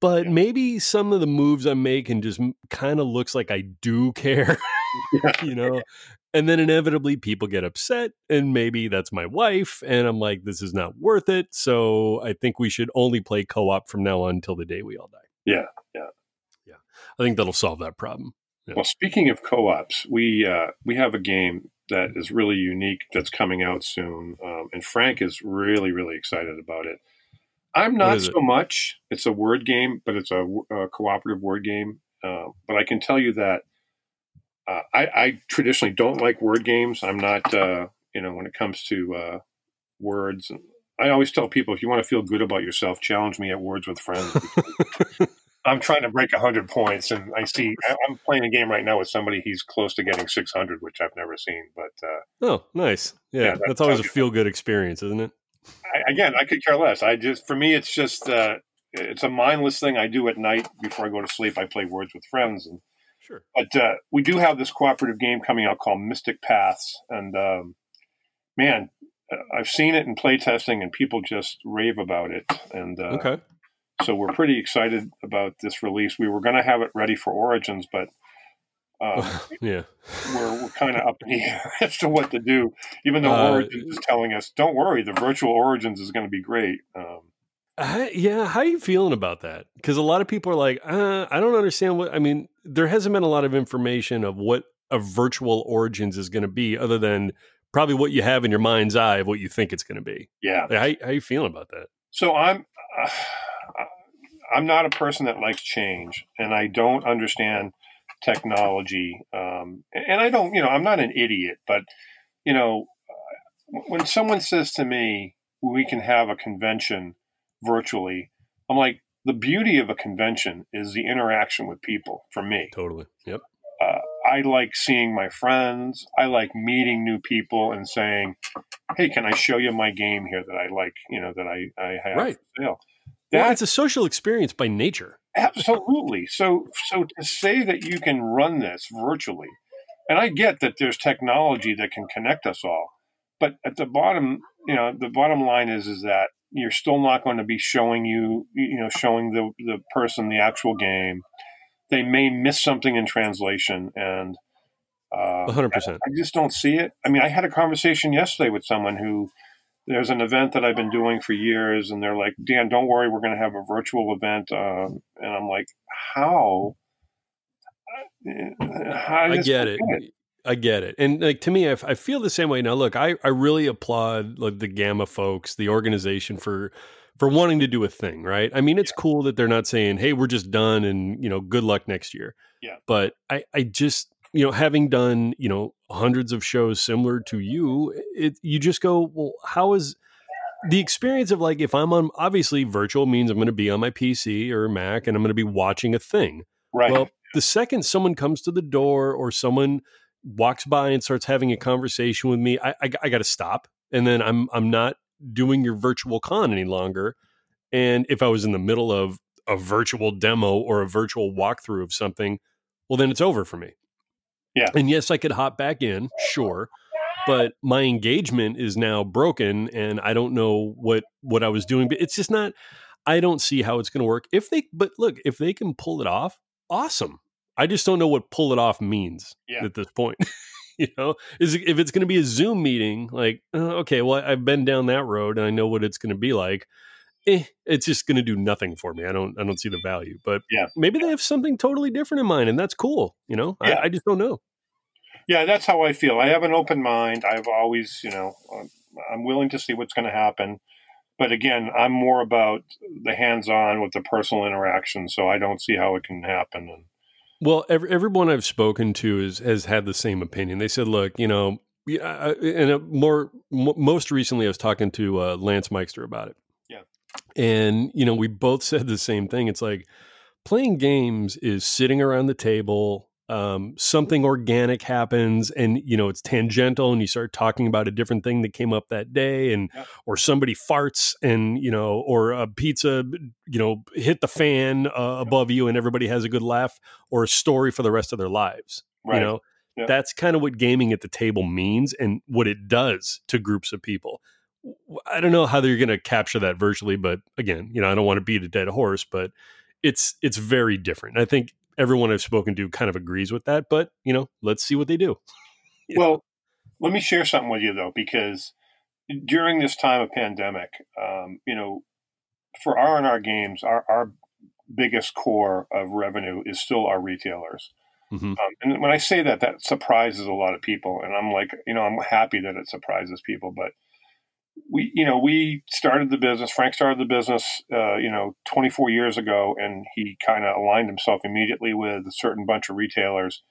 But Yeah. maybe some of the moves I'm making just kind of looks like I do care, you know? And then inevitably people get upset, and maybe that's my wife. And I'm like, this is not worth it. So I think we should only play co op from now on until the day we all die. Yeah, yeah. Yeah. I think that'll solve that problem. Yeah. Well, speaking of co-ops, we uh, we have a game that is really unique that's coming out soon, um, and Frank is really really excited about it. I'm not is it? so much. It's a word game, but it's a, a cooperative word game. Uh, but I can tell you that uh, I, I traditionally don't like word games. I'm not, uh, you know, when it comes to uh, words. I always tell people if you want to feel good about yourself, challenge me at Words with Friends. I'm trying to break 100 points, and I see I'm playing a game right now with somebody he's close to getting 600, which I've never seen. But uh, Oh, nice. Yeah. Yeah, that that's always a feel good experience, isn't it? I, again, I could care less. I just for me, it's just uh, it's a mindless thing I do at night before I go to sleep. I play Words with Friends, and Sure. but uh, we do have this cooperative game coming out called Mystic Paths, and um, man, I've seen it in playtesting, and people just rave about it, and uh, Okay. so we're pretty excited about this release. We were going to have it ready for Origins, but um, yeah. we're, we're kind of up in the air as to what to do. Even though Uh, Origins is telling us, "Don't worry, the virtual Origins is going to be great." Um, I, yeah, how are you feeling about that? Because a lot of people are like, uh, I don't understand what. I mean, there hasn't been a lot of information of what a virtual origins is going to be, other than probably what you have in your mind's eye of what you think it's going to be. yeah. Like, how, how you feeling about that? So I'm uh, I'm not a person that likes change, and I don't understand technology. Um, and I don't, you know, I'm not an idiot, but you know, uh, when someone says to me, "We can have a convention virtually," I'm like, the beauty of a convention is the interaction with people. For me, Totally. Yep. uh, I like seeing my friends. I like meeting new people and saying, "Hey, can I show you my game here that I like? You know, that I I have Right. for sale." That, well, it's a social experience by nature. Absolutely. So, so to say that you can run this virtually, and I get that there's technology that can connect us all, but at the bottom, you know, the bottom line is is that you're still not going to be showing you, you know, showing the the person the actual game. They may miss something in translation, and uh, hundred uh, percent. I just don't see it. I mean, I had a conversation yesterday with someone who there's an event that I've been doing for years, and they're like, Dan, don't worry, we're going to have a virtual event. Um, and I'm like, how? how I get it. I get it. And like to me, I, I feel the same way. Now, look, I, I really applaud like the GAMA folks, the organization for for wanting to do a thing, right? I mean, it's yeah. cool that they're not saying, "Hey, we're just done," and you know, good luck next year. Yeah. But I, I just you know, having done, you know, hundreds of shows similar to you, it you just go, well, how is the experience of like if I'm on obviously virtual means I'm going to be on my PC or Mac and I'm going to be watching a thing. Right. Well, the second someone comes to the door or someone walks by and starts having a conversation with me, I, I, I got to stop, and then I'm I'm not doing your virtual con any longer. And if I was in the middle of a virtual demo or a virtual walkthrough of something, well, then it's over for me. Yeah. And yes, I could hop back in, sure, but my engagement is now broken and I don't know what what I was doing, but it's just not I don't see how it's going to work. If they but look, if they can pull it off, awesome. I just don't know what pull it off means yeah. at this point. you know, is if it's going to be a Zoom meeting, like uh, okay, well I've been down that road and I know what it's going to be like. Eh, it's just going to do nothing for me. I don't I don't see the value. But yeah, maybe they have something totally different in mind, and that's cool. You know, yeah. I, I just don't know. Yeah, that's how I feel. I have an open mind. I've always, you know, um, I'm willing to see what's going to happen. But again, I'm more about the hands-on with the personal interaction, so I don't see how it can happen. And well, every, everyone I've spoken to is, has had the same opinion. They said, "Look, you know," and more most recently, I was talking to uh, Lance Myxter about it. And, you know, we both said the same thing. It's like playing games is sitting around the table. Um, something organic happens and you know it's tangential and you start talking about a different thing that came up that day and yeah. or somebody farts and you know or a pizza you know hit the fan uh, above you and everybody has a good laugh or a story for the rest of their lives right. you know yeah. that's kind of what gaming at the table means and what it does to groups of people I don't know how they're going to capture that virtually, but again, you know, I don't want to beat a dead horse, but it's it's very different. I think everyone I've spoken to kind of agrees with that, but you know, let's see what they do. well, let me share something with you though, because during this time of pandemic, um, you know, for R and R games, our, our biggest core of revenue is still our retailers. Mm-hmm. Um, and when I say that, that surprises a lot of people, and I'm like, you know, I'm happy that it surprises people, but we you know we started the business frank started the business uh, you know 24 years ago and he kind of aligned himself immediately with a certain bunch of retailers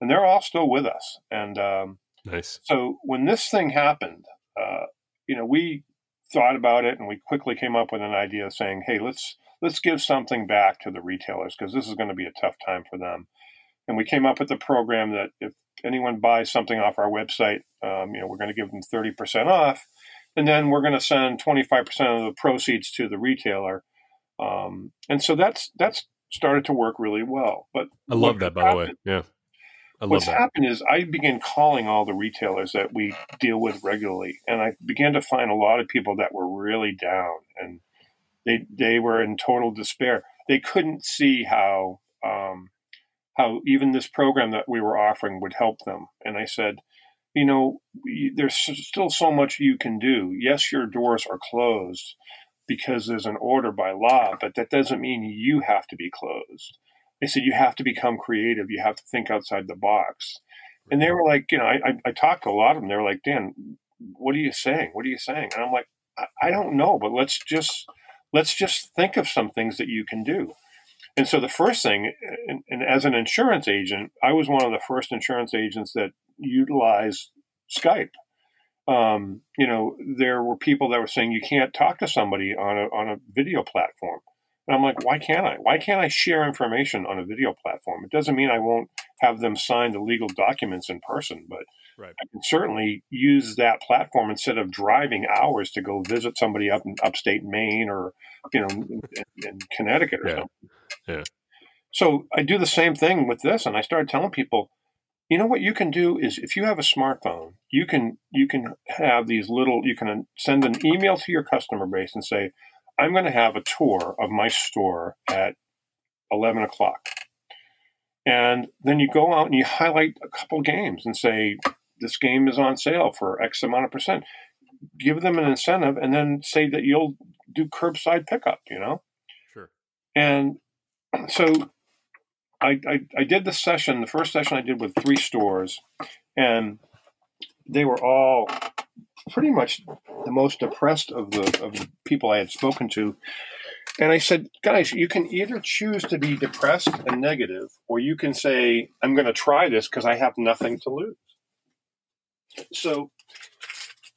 and they're all still with us and um, nice. so when this thing happened uh, you know we thought about it and we quickly came up with an idea saying hey let's let's give something back to the retailers because this is going to be a tough time for them. And we came up with a program that if anyone buys something off our website um, you know we're going to give them 30% off and then we're going to send 25% of the proceeds to the retailer. Um, and so that's that's started to work really well. But I love that, by happened, the way. Yeah. I what's that. happened is I began calling all the retailers that we deal with regularly, and I began to find a lot of people that were really down, and they they were in total despair. They couldn't see how um, how even this program that we were offering would help them. And I said, you know, there's still so much you can do. Yes, your doors are closed because there's an order by law, but that doesn't mean you have to be closed. They said you have to become creative. You have to think outside the box. And they were like, you know, I, I, I talked to a lot of them. They were like, Dan, what are you saying? What are you saying? And I'm like, I, I don't know, but let's just let's just think of some things that you can do. And so the first thing, and, and, as an insurance agent, I was one of the first insurance agents that utilized Skype. Um, you know, there were people that were saying you can't talk to somebody on a on a video platform. And I'm like, why can't I? Why can't I share information on a video platform? It doesn't mean I won't have them sign the legal documents in person, but Right. I can certainly use that platform instead of driving hours to go visit somebody up in upstate Maine or you know in, in Connecticut or Yeah. something. Yeah. So I do the same thing with this, and I started telling people, you know what you can do is if you have a smartphone, you can you can have these little you can send an email to your customer base and say, I'm going to have a tour of my store at eleven o'clock, and then you go out and you highlight a couple games and say this game is on sale for X amount of percent. Give them an incentive, and then say that you'll do curbside pickup. You know. Sure. And so I, I, I did the session, the first session I did with three stores, and they were all pretty much the most depressed of the, of the people I had spoken to. And I said, guys, you can either choose to be depressed and negative, or you can say, I'm going to try this because I have nothing to lose. So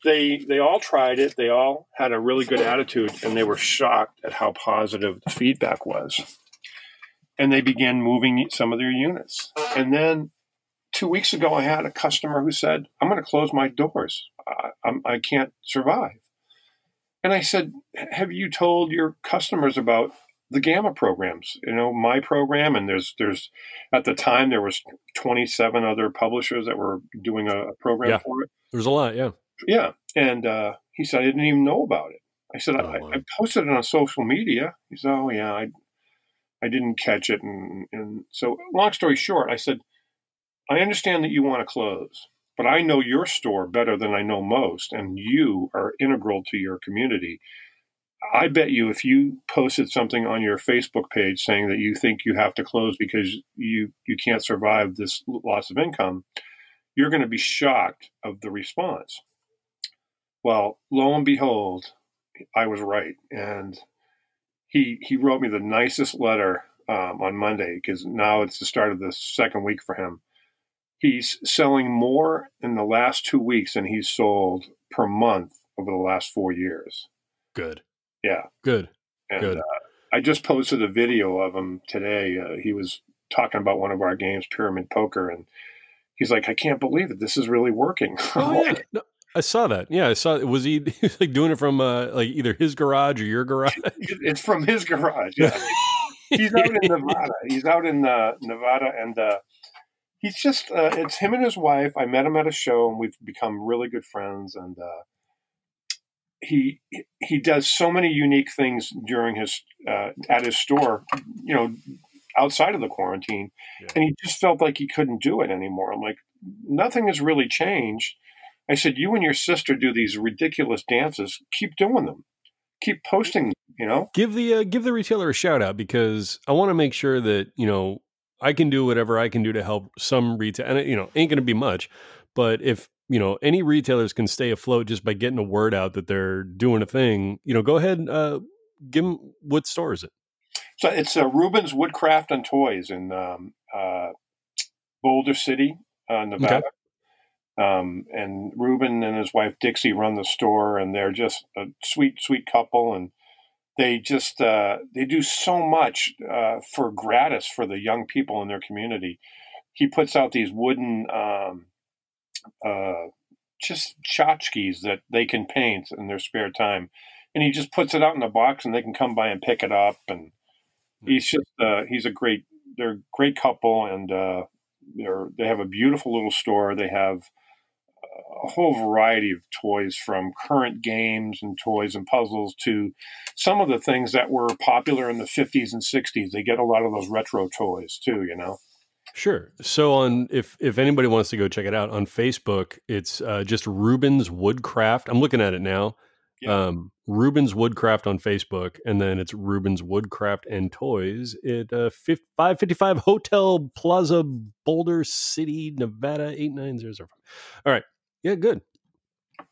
they they all tried it. They all had a really good attitude, and they were shocked at how positive the feedback was. And they began moving some of their units. And then two weeks ago, I had a customer who said, "I'm going to close my doors. I, I'm, I can't survive." And I said, "Have you told your customers about the GAMA programs? You know, my program, and there's there's at the time there was 27 other publishers that were doing a, a program Yeah. for it." There's a lot. Yeah. Yeah. And uh, he said, I didn't even know about it. I said, Oh, I, wow. I posted it on social media. He said, Oh, yeah, I, I didn't catch it. And, and so, long story short, I said, I understand that you want to close, but I know your store better than I know most, and you are integral to your community. I bet you if you posted something on your Facebook page saying that you think you have to close because you, you can't survive this loss of income, you're going to be shocked of the response. Well, lo and behold, I was right, and he he wrote me the nicest letter um, on Monday because now it's the start of the second week for him. He's selling more in the last two weeks than he's sold per month over the last four years. Good. Yeah, Good. and Good. Uh, I just posted a video of him today. Uh, he was talking about one of our games, Pyramid Poker, and he's like, "I can't believe it. This is really working." Oh yeah. No, I saw that. Yeah, I saw. Was he, he was like doing it from uh, like either his garage or your garage? it's from his garage. Yeah. he's out in Nevada. He's out in uh, Nevada, and uh, he's just uh, it's him and his wife. I met him at a show, and we've become really good friends. And uh, he he does so many unique things during his uh, at his store. You know, outside of the quarantine, Yeah. and he just felt like he couldn't do it anymore. I'm like, nothing has really changed. I said, you and your sister do these ridiculous dances. Keep doing them. Keep posting. them, You know. give the uh, give the retailer a shout out because I want to make sure that you know I can do whatever I can do to help some retail, and it, you know ain't going to be much, but if you know any retailers can stay afloat just by getting a word out that they're doing a thing, you know, go ahead and uh, give them what store is it? So it's uh, Ruben's Woodcraft and Toys in um, uh, Boulder City, uh, Nevada. Um, and Ruben and his wife Dixie run the store, and they're just a sweet, sweet couple. And they just uh, they do so much uh, for gratis for the young people in their community. He puts out these wooden um, uh, just tchotchkes that they can paint in their spare time, and he just puts it out in a box, and they can come by and pick it up. And he's just uh, he's a great they're a great couple, and uh, they're they have a beautiful little store. They have a whole variety of toys from current games and toys and puzzles to some of the things that were popular in the 50s and 60s. They get a lot of those retro toys too, you know. Sure. So on if if anybody wants to go check it out on Facebook, it's uh, just Rubens Woodcraft. I'm looking at it now. Yeah. Um, Rubens Woodcraft on Facebook, and then it's Rubens Woodcraft and Toys at uh, 555 Hotel Plaza, Boulder City, Nevada 89005. All right. Yeah, good.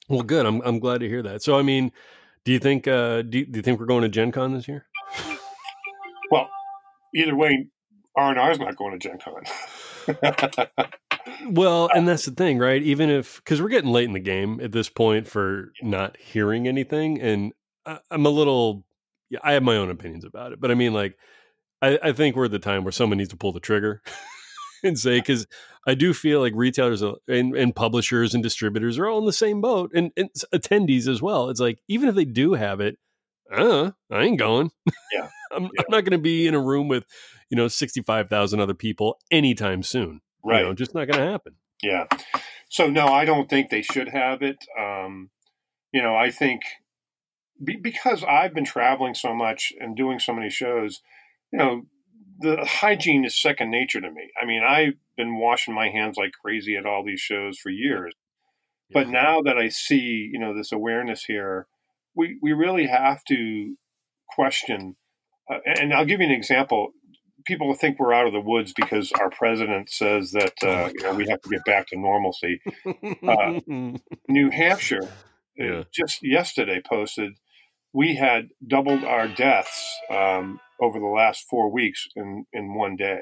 Well, good. I'm I'm glad to hear that. So, I mean, do you think uh, do, you, do you think we're going to Gen Con this year? Well, either way, R&R is not going to Gen Con. Well, and that's uh, the thing, right? Even if because we're getting late in the game at this point for not hearing anything, and I, I'm a little, yeah, I have my own opinions about it, but I mean, like, I, I think we're at the time where someone needs to pull the trigger, and say because I do feel like retailers and, and, publishers and distributors are all in the same boat, and, and attendees as well. It's like even if they do have it, uh, I ain't going. Yeah, I'm, yeah. I'm, not going to be in a room with you know sixty five thousand other people anytime soon. Right, you know, just not going to happen. Yeah. So no, I don't think they should have it. Um, you know, I think be, because I've been traveling so much and doing so many shows, you know, the hygiene is second nature to me. I mean, I've been washing my hands like crazy at all these shows for years. But now that I see, you know, this awareness here, we, we really have to question. Uh, and I'll give you an example. People think we're out of the woods because our president says that uh, oh you know, we have to get back to normalcy. Uh, New Hampshire, uh, yeah. just yesterday, posted we had doubled our deaths um, over the last four weeks in, in one day.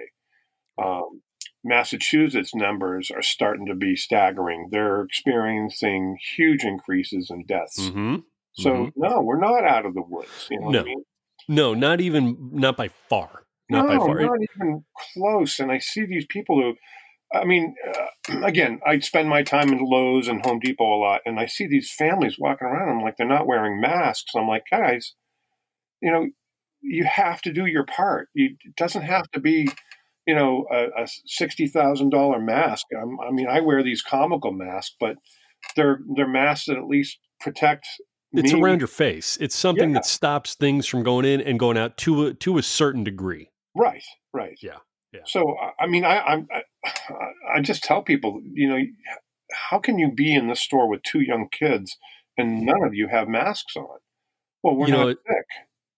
Um, Massachusetts numbers are starting to be staggering. They're experiencing huge increases in deaths. Mm-hmm. So mm-hmm. no, we're not out of the woods. You know no, I mean? no, not even not by far. Not no, by far. not even close. And I see these people who, I mean, uh, again, I spend my time in Lowe's and Home Depot a lot, and I see these families walking around. I'm like, they're not wearing masks. I'm like, guys, you know, you have to do your part. You, it doesn't have to be, you know, a, a sixty thousand dollar mask. I'm, I mean, I wear these comical masks, but they're they're masks that at least protect. It's me. around your face. It's something Yeah. that stops things from going in and going out to a, to a certain degree. Right, right. Yeah, yeah. So I- mean, I, I, I just tell people, you know, how can you be in the store with two young kids and none of you have masks on? Well, we're You know, not sick.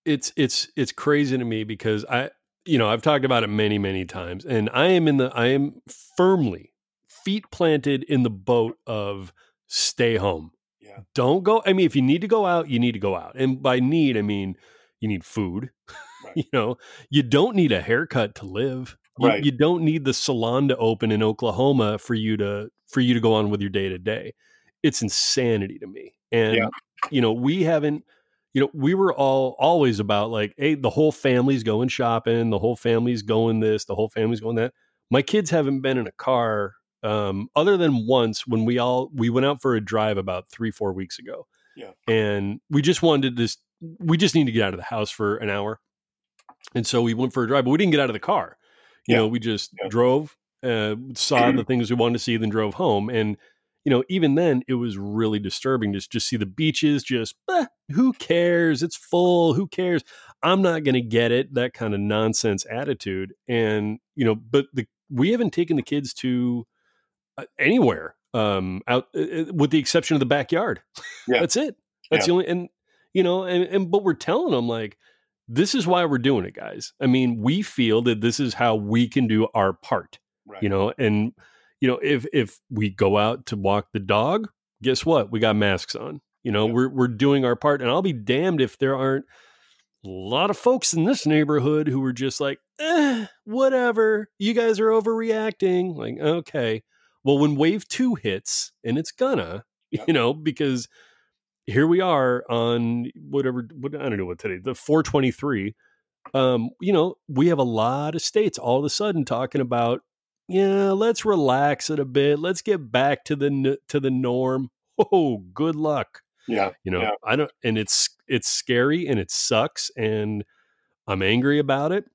it's it's it's crazy to me because I you know I've talked about it many many times and I am in the I am firmly feet planted in the boat of stay home. Yeah. Don't go I mean if you need to go out you need to go out. And by need I mean you need food. Right. you know, you don't need a haircut to live. You, Right. you don't need the salon to open in Oklahoma for you to for you to go on with your day to day. It's insanity to me. And Yeah. you know, we haven't you know, we were all always about like, hey, the whole family's going shopping, the whole family's going this, the whole family's going that. My kids haven't been in a car um, other than once when we all we went out for a drive about three, four weeks ago. Yeah. And we just wanted just we just need to get out of the house for an hour. And so we went for a drive, but we didn't get out of the car. You Yeah. know, we just Yeah. drove, uh, saw the things we wanted to see, then drove home. And you know, even then, it was really disturbing to just see the beaches. Just eh, who cares? It's full. Who cares? I'm not going to get it. That kind of nonsense attitude. And you know, but the we haven't taken the kids to anywhere um, out, uh, uh, with the exception of the backyard. Yeah. That's it. That's Yeah. the only. And you know, and and but we're telling them like. This is why we're doing it, guys. I mean, we feel that this is how we can do our part Right. you know and you know if if we go out to walk the dog guess what we got masks on you know Yeah. we're we're doing our part and i'll be damned if there aren't a lot of folks in this neighborhood who are just like eh, whatever you guys are overreacting like okay well when wave 2 hits and it's gonna Yeah. you know because here we are on whatever what i don't know what today the 423 um you know we have a lot of states all of a sudden talking about yeah, let's relax it a bit. Let's get back to the to the norm. Oh, good luck. Yeah. You know, Yeah. I don't and it's it's scary and it sucks and I'm angry about it.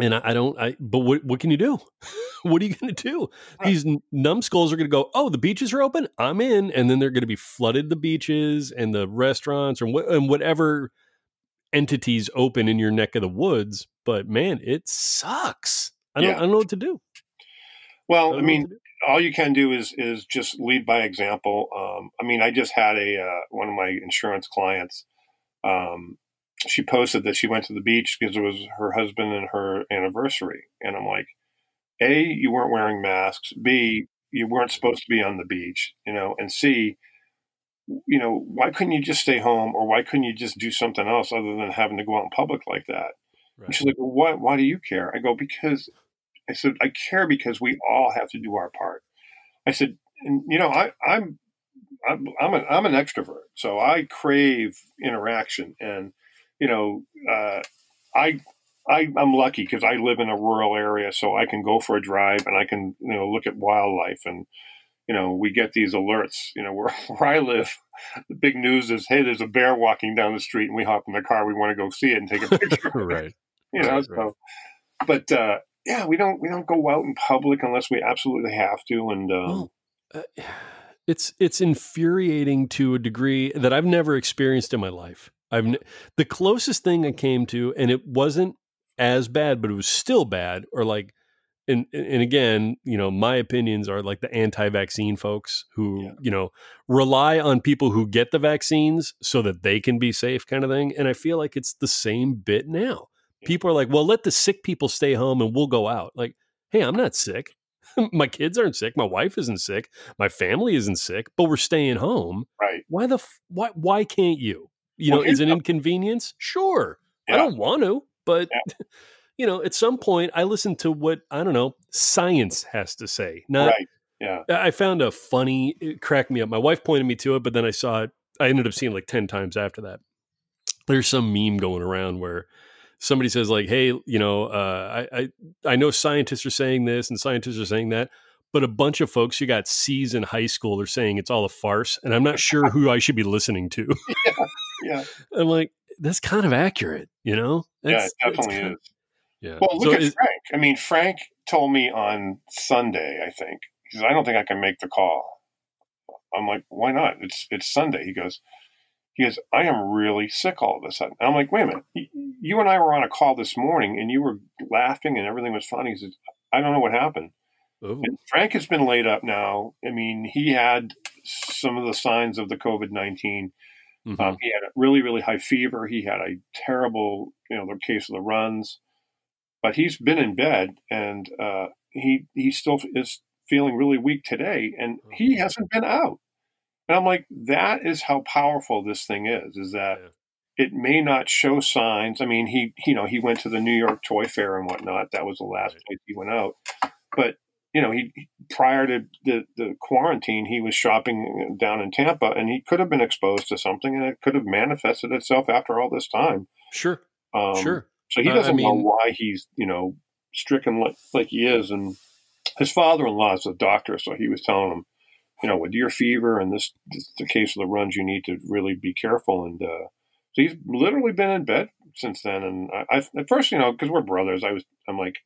And I, I don't I but what what can you do? what are you going to do? Right. These numbskulls are going to go, "Oh, the beaches are open. I'm in." And then they're going to be flooded the beaches and the restaurants and, wh- and whatever entities open in your neck of the woods, but man, it sucks. I don't Yeah. I don't know what to do. Well, don't I mean, what to do. all you can do is is just lead by example. Um, I mean, I just had a uh, one of my insurance clients. Um, she posted that she went to the beach because it was her husband and her anniversary, and I'm like, a, you weren't wearing masks. B, you weren't supposed to be on the beach, you know, and C, you know, why couldn't you just stay home, or why couldn't you just do something else other than having to go out in public like that? And she's like, well, why, why do you care? I go, because I said, I care because we all have to do our part. I said, and you know, I, I'm, I'm, I'm, an, I'm an extrovert, so I crave interaction. And, you know, uh, I, I, I'm lucky because I live in a rural area, so I can go for a drive and I can, you know, look at wildlife and, you know, we get these alerts. You know, where where I live, the big news is, hey, there's a bear walking down the street, and we hop in the car. We want to go see it and take a picture. right. You know, Right, so, right. but uh, yeah, we don't we don't go out in public unless we absolutely have to. And um, Well, uh, it's it's infuriating to a degree that I've never experienced in my life. I've n- the closest thing I came to, and it wasn't as bad, but it was still bad. Or like, and and again, you know, my opinions are like the anti-vaccine folks who Yeah. you know rely on people who get the vaccines so that they can be safe, kind of thing. And I feel like it's the same bit now. Yeah. People are like, well, let the sick people stay home and we'll go out. Like, hey, I'm not sick. my kids aren't sick. My wife isn't sick. My family isn't sick, but we're staying home. right, Why the f- why why can't you? You Well, know, is the- inconvenience? Sure. I don't want to, but you know, at some point I listen to what I don't know, science has to say. Not right, yeah, I found a funny it cracked me up. My wife pointed me to it, but then I saw it. I ended up seeing it like 10 times after that. There's some meme going around where somebody says like, "Hey, you know, uh, I, I I know scientists are saying this and scientists are saying that, but a bunch of folks who got C's in high school are saying it's all a farce, and I'm not sure who I should be listening to." yeah, I'm like, that's kind of accurate, you know? yeah. It definitely kind- is. Yeah. Well, look So at Frank. I mean, Frank told me on Sunday, I think, he says, I don't think I can make the call. I'm like, why not? It's it's Sunday. He goes, he goes, I am really sick all of a sudden. And I'm like, wait a minute. You and I were on a call this morning and you were laughing and everything was funny. He says, I don't know what happened. oh, And Frank has been laid up now. I mean, he had some of the signs of the COVID 19. Mhm. Um, he had a really, really high fever. He had a terrible, you know, the case of the runs. But he's been in bed, and uh, he he still is feeling really weak today, and he hasn't been out. And I'm like, that is how powerful this thing is. Is that Yeah. it may not show signs. I mean, he you know he went to the New York Toy Fair and whatnot. That was the last place he went out. But you know, he prior to the, the quarantine, he was shopping down in Tampa, and he could have been exposed to something, and it could have manifested itself after all this time. sure, Um, sure. So he Uh, I doesn't know why he's you know stricken like, like he is, and his father-in-law is a doctor, so he was telling him, you know, with your fever and this, this the case of the runs, you need to really be careful. And uh, so he's literally been in bed since then. And I, I at first, you know, because we're brothers, I was I'm like,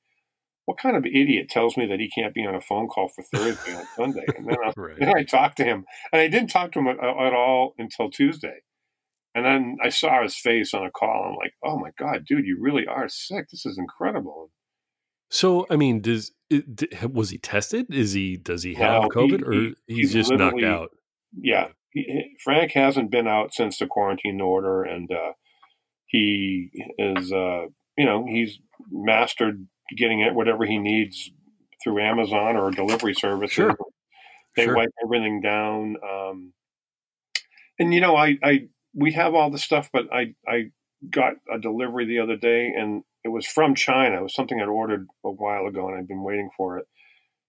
what kind of idiot tells me that he can't be on a phone call for Thursday on Sunday? And then I, Right. then I talked to him, and I didn't talk to him at, at all until Tuesday. And then I saw his face on a call. I'm like, oh my god, dude, you really are sick. This is incredible. So, I mean, does was he tested? Is he does he have No, he- COVID or he- he's, he's just knocked out? Yeah, he- Frank hasn't been out since the quarantine order, and uh, he is, uh, you know, he's mastered getting it whatever he needs through Amazon or delivery services. Sure. They Sure. wipe everything down. Um, and you know, I, I we have all the stuff, but I I got a delivery the other day, and it was from China. It was something I'd ordered a while ago, and I'd been waiting for it.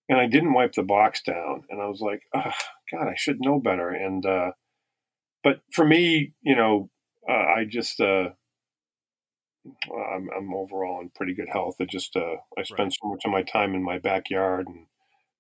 And I didn't wipe the box down, and I was like, oh, God, I should know better. And uh, but for me, you know, uh, I just uh, I'm, I'm overall in pretty good health. It just uh, I spend Right. so much of my time in my backyard, and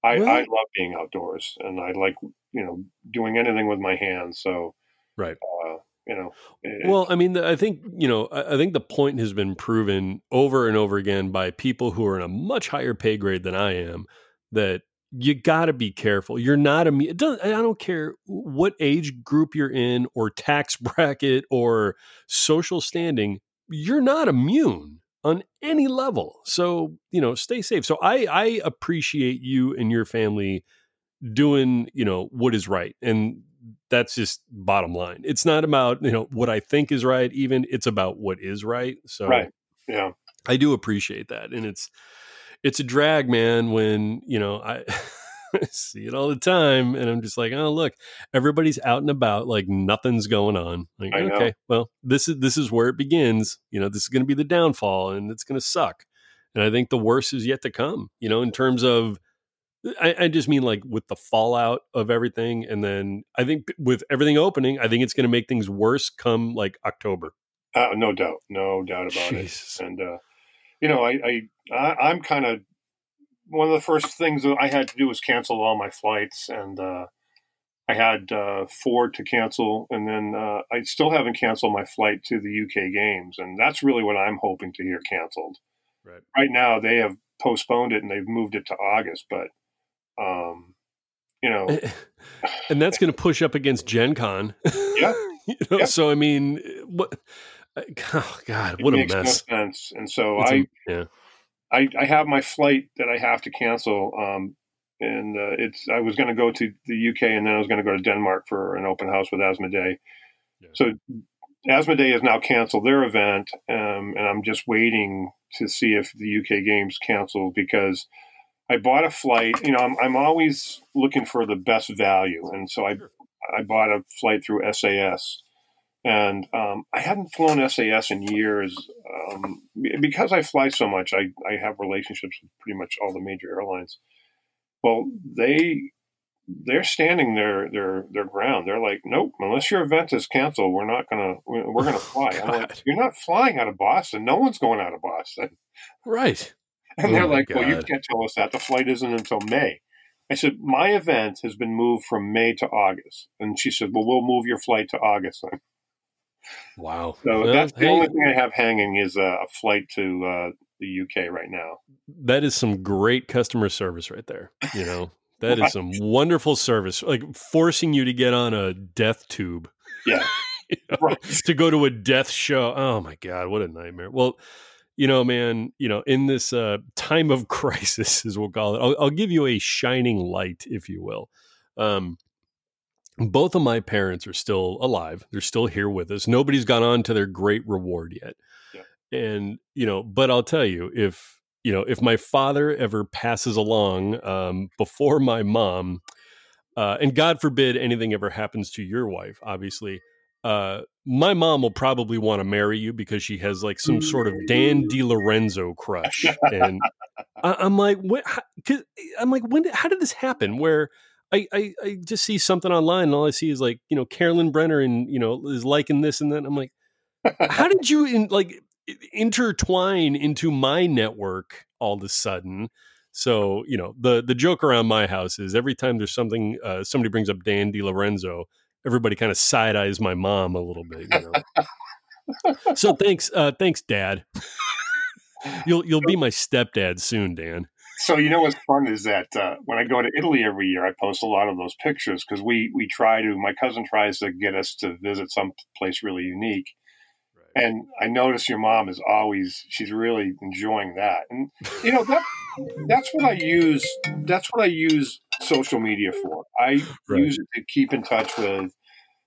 I, I love being outdoors, and I like you know doing anything with my hands. So Right. uh, you know, it- Well, I mean, the- I think you know, I, I think the point has been proven over and over again by people who are in a much higher pay grade than I am that you got to be careful. You're not immune. It doesn't, I don't care what age group you're in, or tax bracket, or social standing. You're not immune on any level. So you know, stay safe. So I I appreciate you and your family doing you know what is right and that's just bottom line it's not about you know what i think is right even it's about what is right so right, yeah, i do appreciate that and it's it's a drag man when you know i see it all the time and i'm just like oh look everybody's out and about like nothing's going on like I know. okay well this is this is where it begins you know this is going to be the downfall and it's going to suck and i think the worst is yet to come you know in terms of I, I just mean like with the fallout of everything, and then I think with everything opening, I think it's going to make things worse come like October. uh, no doubt, no doubt about Jesus. it. And uh, you know, I, I, I am kind of one of the first things that I had to do was cancel all my flights, and uh, I had uh, four to cancel, and then uh, I still haven't canceled my flight to the UK games, and that's really what I'm hoping to hear canceled. Right. Right now, they have postponed it and they've moved it to August, but um, you know, and that's going to push up against Gen Con. Yeah. you know, Yeah. So I mean, what? Oh God, it what a makes mess! no sense. And so It's a- I, yeah. I, I have my flight that I have to cancel. Um, and uh, it's I was going to go to the UK and then I was going to go to Denmark for an open house with Asmodee. Yeah. So Asmodee has now canceled their event, um, and I'm just waiting to see if the UK games cancel because I bought a flight. You know, I'm, I'm always looking for the best value, and so I Sure. I bought a flight through SAS, and um, I hadn't flown SAS in years um, because I fly so much. I, I have relationships with pretty much all the major airlines. Well, they they're standing their their their ground. They're like, nope, unless your event is canceled, we're not gonna we're gonna fly. I'm like, you're not flying out of Boston. No one's going out of Boston. Right. And Oh they're like, well, you can't tell us that. The flight isn't until May. I said, my event has been moved from May to August. And she said, well, we'll move your flight to August then. Wow. So Well, that's the hey, only thing I have hanging is a, a flight to uh, the UK right now. that is some great customer service right there. You know, that is some wonderful service, like forcing you to get on a death tube. Yeah. you know, Right. to go to a death show. Oh my god, what a nightmare. Well, you know, man, you know, in this uh, time of crisis, as we'll call it, I'll, I'll give you a shining light, if you will. Um, both of my parents are still alive. They're still here with us. Nobody's gone on to their great reward yet. Yeah. And, you know, but I'll tell you, if, you know, if my father ever passes along um, before my mom, uh, and God forbid anything ever happens to your wife, obviously, uh, my mom will probably want to marry you because she has like some sort of Dan DiLorenzo crush, and I, I'm like, what? How, 'cause I'm like, when? How did this happen? Where I, I I just see something online, and all I see is like, you know, Carolyn Brenner, and you know, is liking this and that. I'm like, how did you in, like intertwine into my network all of a sudden? So you know, the the joke around my house is every time there's something uh, somebody brings up Dan DiLorenzo, everybody kind of side eyes my mom a little bit. You know. so thanks, uh, thanks, Dad. you'll you'll be my stepdad soon, Dan. So you know what's fun is that uh, when I go to Italy every year, I post a lot of those pictures because we we try to. My cousin tries to get us to visit some place really unique, and I notice your mom is always she's really enjoying that, and you know that that's what I use. That's what I use social media for. I Right. use it to keep in touch with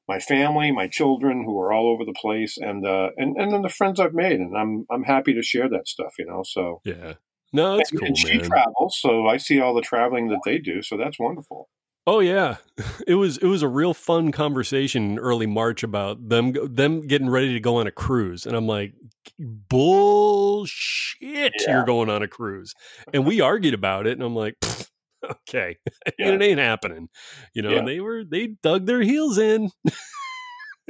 my family, my children who are all over the place, and uh, and and then the friends I've made, and I'm I'm happy to share that stuff. You know, so. Yeah. No, that's And- cool, and she man. travels, so I see all the traveling that they do. So that's wonderful. Oh yeah, it was it was a real fun conversation in early March about them them getting ready to go on a cruise, and I'm like, bullshit, Yeah. you're going on a cruise, and we argued about it, and I'm like, okay, Yeah. it ain't happening, you know. Yeah. And they were they dug their heels in.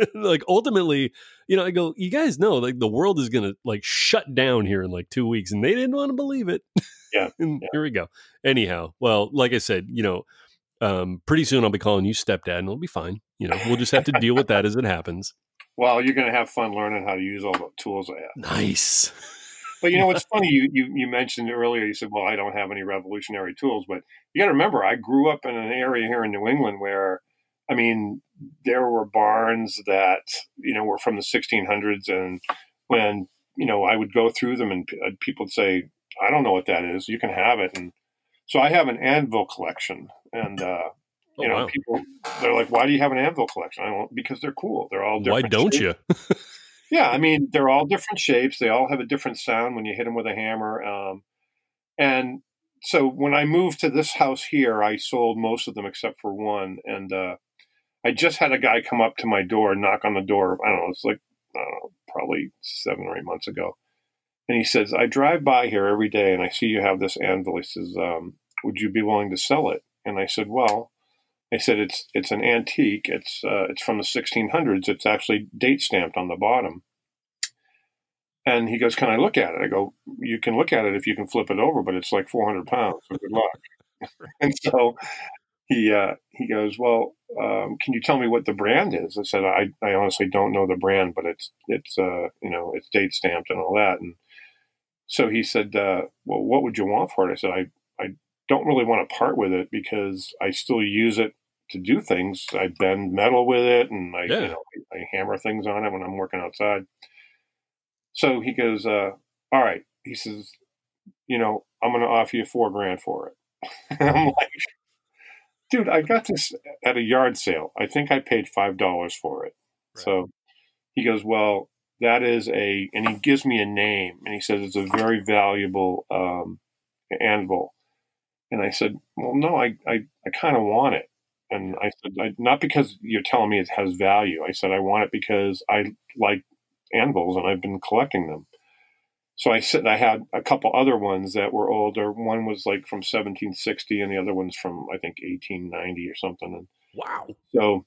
like ultimately, you know, I go, you guys know, like the world is gonna like shut down here in like two weeks, and they didn't want to believe it. Yeah, and yeah. here we go. Anyhow, well, like I said, you know, um, pretty soon I'll be calling you stepdad, and it'll be fine. You know, we'll just have to deal with that as it happens. Well, you're going to have fun learning how to use all the tools I have. Nice. But you know what's funny? You, you you mentioned earlier. You said, "Well, I don't have any revolutionary tools," but you got to remember, I grew up in an area here in New England where, I mean, there were barns that you know were from the 1600s, and when you know I would go through them, and uh, people would say, "I don't know what that is. You can have it." And so I have an anvil collection, and uh, Oh, you know, wow. people they're like, "Why do you have an anvil collection?" I don't because they're cool. They're all Why don't shapes. you? Yeah, I mean, they're all different shapes. They all have a different sound when you hit them with a hammer. Um, and so when I moved to this house here, I sold most of them except for one. And uh, I just had a guy come up to my door, knock on the door. I don't know, it's like, know, probably seven or eight months ago. And he says, I drive by here every day and I see you have this anvil. He says, um, Would you be willing to sell it? And I said, Well, I said it's it's an antique. It's uh, it's from the 1600s. It's actually date stamped on the bottom. And he goes, "Can I look at it?" I go, "You can look at it if you can flip it over, but it's like 400 pounds. So good luck." and so he uh, he goes, "Well, um, can you tell me what the brand is?" I said, "I, I honestly don't know the brand, but it's it's uh, you know it's date stamped and all that." And so he said, uh, "Well, what would you want for it?" I said, "I I don't really want to part with it because I still use it to do things. I bend metal with it, and I Yeah. you know I, I hammer things on it when I'm working outside." So he goes, uh, "All right," he says, "You know, I'm going to offer you four grand for it." and I'm like, "Dude, I got this at a yard sale. I think I paid five dollars for it." Right. So he goes, "Well, that is a," and he gives me a name, and he says it's a very valuable um, anvil. And I said, "Well, no, I I, I kind of want it." And I said, I, "Not because you're telling me it has value." I said, "I want it because I like anvils and I've been collecting them." So I said I had a couple other ones that were older. One was like from 1760, and the other one's from I think 1890 or something. And Wow. so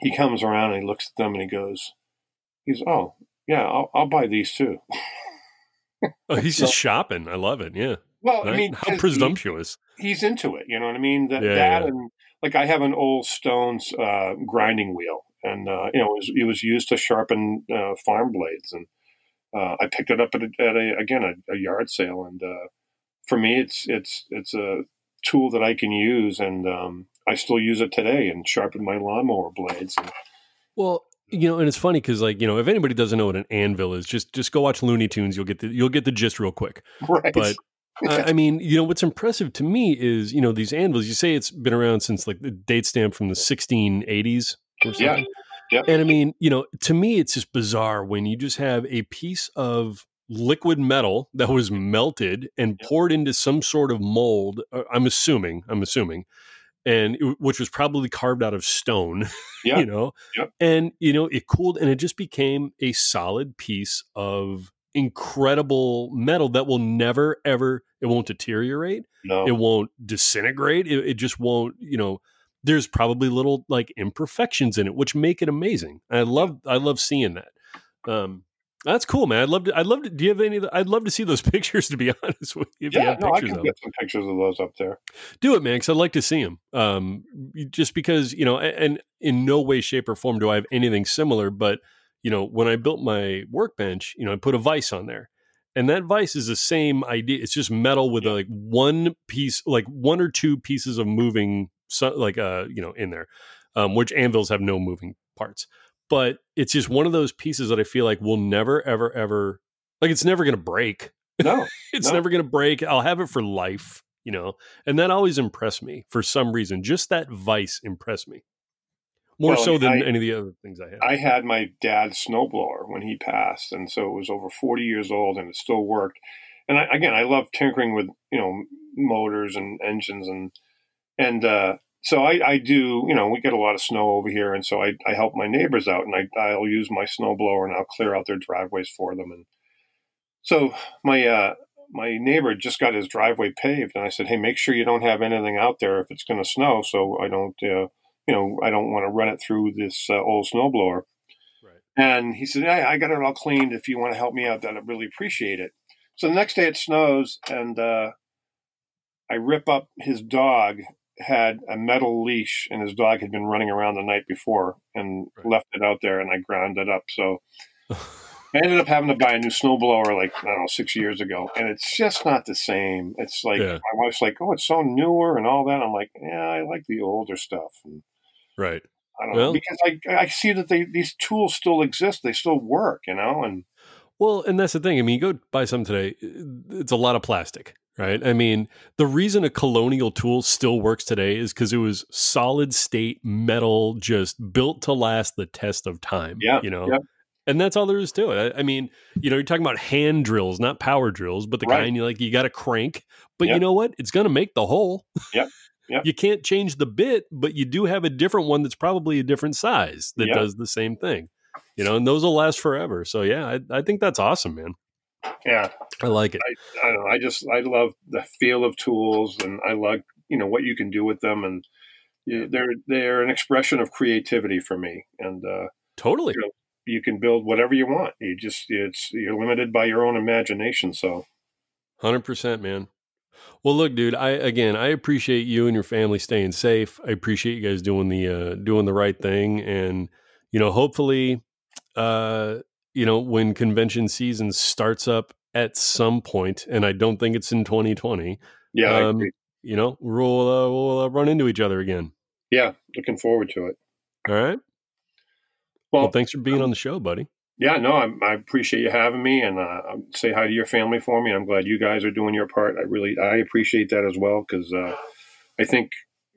he comes around and he looks at them and he goes, "He's oh yeah, I'll, I'll buy these too." Oh, he's just shopping. I love it. Yeah. Well, I Right? mean, how 'cause he- presumptuous. he's into it. You know what I mean? That, Yeah, that yeah. and like I have an old Stone's uh, grinding wheel, and uh, you know it was, it was used to sharpen uh, farm blades, and uh, I picked it up at, a, at a again a, a yard sale, and uh, for me it's it's it's a tool that I can use, and um, I still use it today and sharpen my lawnmower blades. And, Well, you know, and it's funny because, like, you know, if anybody doesn't know what an anvil is, just just go watch Looney Tunes. You'll get the you'll get the gist real quick. right? But I, I mean, you know, what's impressive to me is, you know, these anvils. You say it's been around since like the date stamp from the 1680s or something. yeah, Yep. And I mean, you know, to me, it's just bizarre when you just have a piece of liquid metal that was melted and poured into some sort of mold. uh, I'm assuming, I'm assuming, and it- which was probably carved out of stone, Yeah. you know, Yep. and you know, it cooled and it just became a solid piece of incredible metal that will never ever it won't deteriorate no, it won't disintegrate it, it just won't you know there's probably little like imperfections in it which make it amazing i love i love seeing that um that's cool man i'd love to i'd love to do you have any the, i'd love to see those pictures to be honest with you if you yeah, have no, I pictures can of get some pictures of those up there. do it man because i'd like to see them um just because you know and in no way shape or form do i have anything similar but you know when i built my workbench you know i put a vise on there and that vise is the same idea it's just metal with Yeah. like one piece like one or two pieces of moving so, like uh you know in there um which anvils have no moving parts but it's just one of those pieces that i feel like will never ever ever like it's never gonna break No, it's No. never going to break. I'll have it for life, you know. And that always impressed me for some reason. Just that vice impressed me more Well, so than I- any of the other things I had. I had my dad's snowblower when he passed, and so it was over 40 years old, and it still worked. And I, again, I love tinkering with you know motors and engines, and and uh, so I, I do. You know, we get a lot of snow over here, and so I, I help my neighbors out, and I I'll use my snowblower and I'll clear out their driveways for them. And so my uh, my neighbor just got his driveway paved, and I said, hey, make sure you don't have anything out there if it's going to snow, so I don't. Uh, you know, I don't want to run it through this uh, old snowblower. right. And he said, hey, I got it all cleaned. If you want to help me out, then I'd really appreciate it. So the next day it snows, and uh, I rip up his dog, had a metal leash, and his dog had been running around the night before and Right. left it out there, and I ground it up. So I ended up having to buy a new snowblower like, I don't know, six years ago. And it's just not the same. It's like, Yeah. my wife's like, oh, it's so newer and all that. I'm like, yeah, I like the older stuff. And right. I don't Well- know because I I see that they these tools still exist. They still work, you know. And Well, and that's the thing. I mean, you go buy some today, it's a lot of plastic, right? I mean, the reason a colonial tool still works today is because it was solid state metal, just built to last the test of time. Yeah, You know? yeah. And that's all there is to it. I, I mean, you know, you're talking about hand drills, not power drills, but the Right. kind you like, you got to crank. But you know what? It's going to make the hole. Yep, yep. You can't change the bit, but you do have a different one that's probably a different size that Yeah. does the same thing. You know, and those will last forever. So yeah, I, I think that's awesome, man. Yeah, I like it. I don't know. I just I love the feel of tools, and I like you know what you can do with them, and you- they're they're an expression of creativity for me. And uh, Totally. you know, you can build whatever you want. You just it's you're limited by your own imagination. So, hundred percent, man. Well, look, dude. I again, I appreciate you and your family staying safe. I appreciate you guys doing the uh, doing the right thing, and you know, hopefully, uh, you know, when convention season starts up at some point, and I don't think it's in 2020. Yeah, um, you know, we'll uh, we'll uh, run into each other again. Yeah, looking forward to it. All right. Well, well thanks for being um, on the show, buddy. Yeah, no, I, I appreciate you having me, and uh, say hi to your family for me. I'm glad you guys are doing your part. I really, I appreciate that as well because uh, I think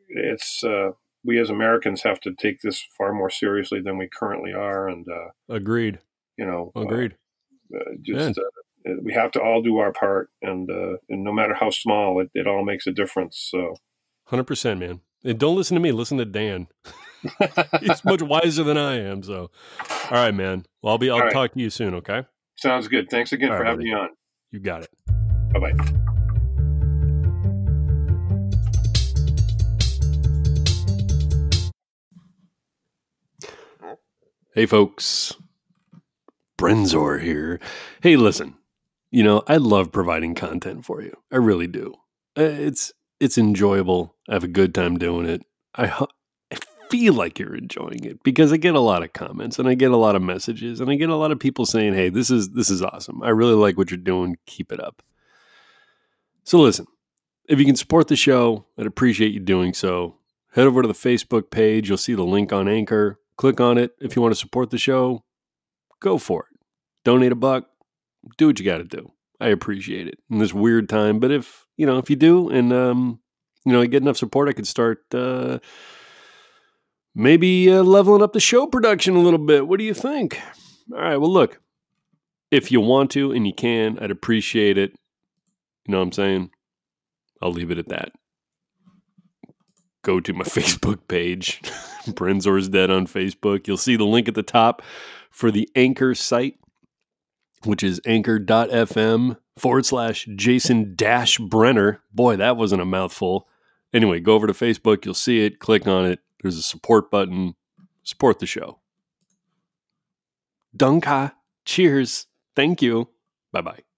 it's uh, we as Americans have to take this far more seriously than we currently are. And uh, agreed. You know, uh, agreed. Uh, just uh, we have to all do our part, and uh, and no matter how small, it, it all makes a difference. So, hundred percent, man. And don't listen to me. Listen to Dan. He's much wiser than I am. So, all right, man. Well, I'll be. I'll right. talk to you soon. Okay. Sounds good. Thanks again all for right, having buddy. me on. You got it. Bye bye. Hey, folks. Brenzor here. Hey, listen. You know, I love providing content for you. I really do. Uh, it's it's enjoyable. I have a good time doing it. I, I feel like you're enjoying it because I get a lot of comments and I get a lot of messages and I get a lot of people saying, "Hey, this is this is awesome. I really like what you're doing. Keep it up." So listen, if you can support the show, I'd appreciate you doing so. Head over to the Facebook page. You'll see the link on Anchor. Click on it if you want to support the show. Go for it. Donate a buck. Do what you got to do. I appreciate it in this weird time. But if you know, if you do, and um, you know, I get enough support, I could start uh, maybe uh, leveling up the show production a little bit. What do you think? All right. Well, look, if you want to and you can, I'd appreciate it. You know what I'm saying? I'll leave it at that. Go to my Facebook page, Brenzor's Dead on Facebook. You'll see the link at the top for the Anchor site which is anchor.fm forward slash Jason dash Brenner. Boy, that wasn't a mouthful. Anyway, go over to Facebook. You'll see it. Click on it. There's a support button. Support the show. Dunka. Cheers. Thank you. Bye bye.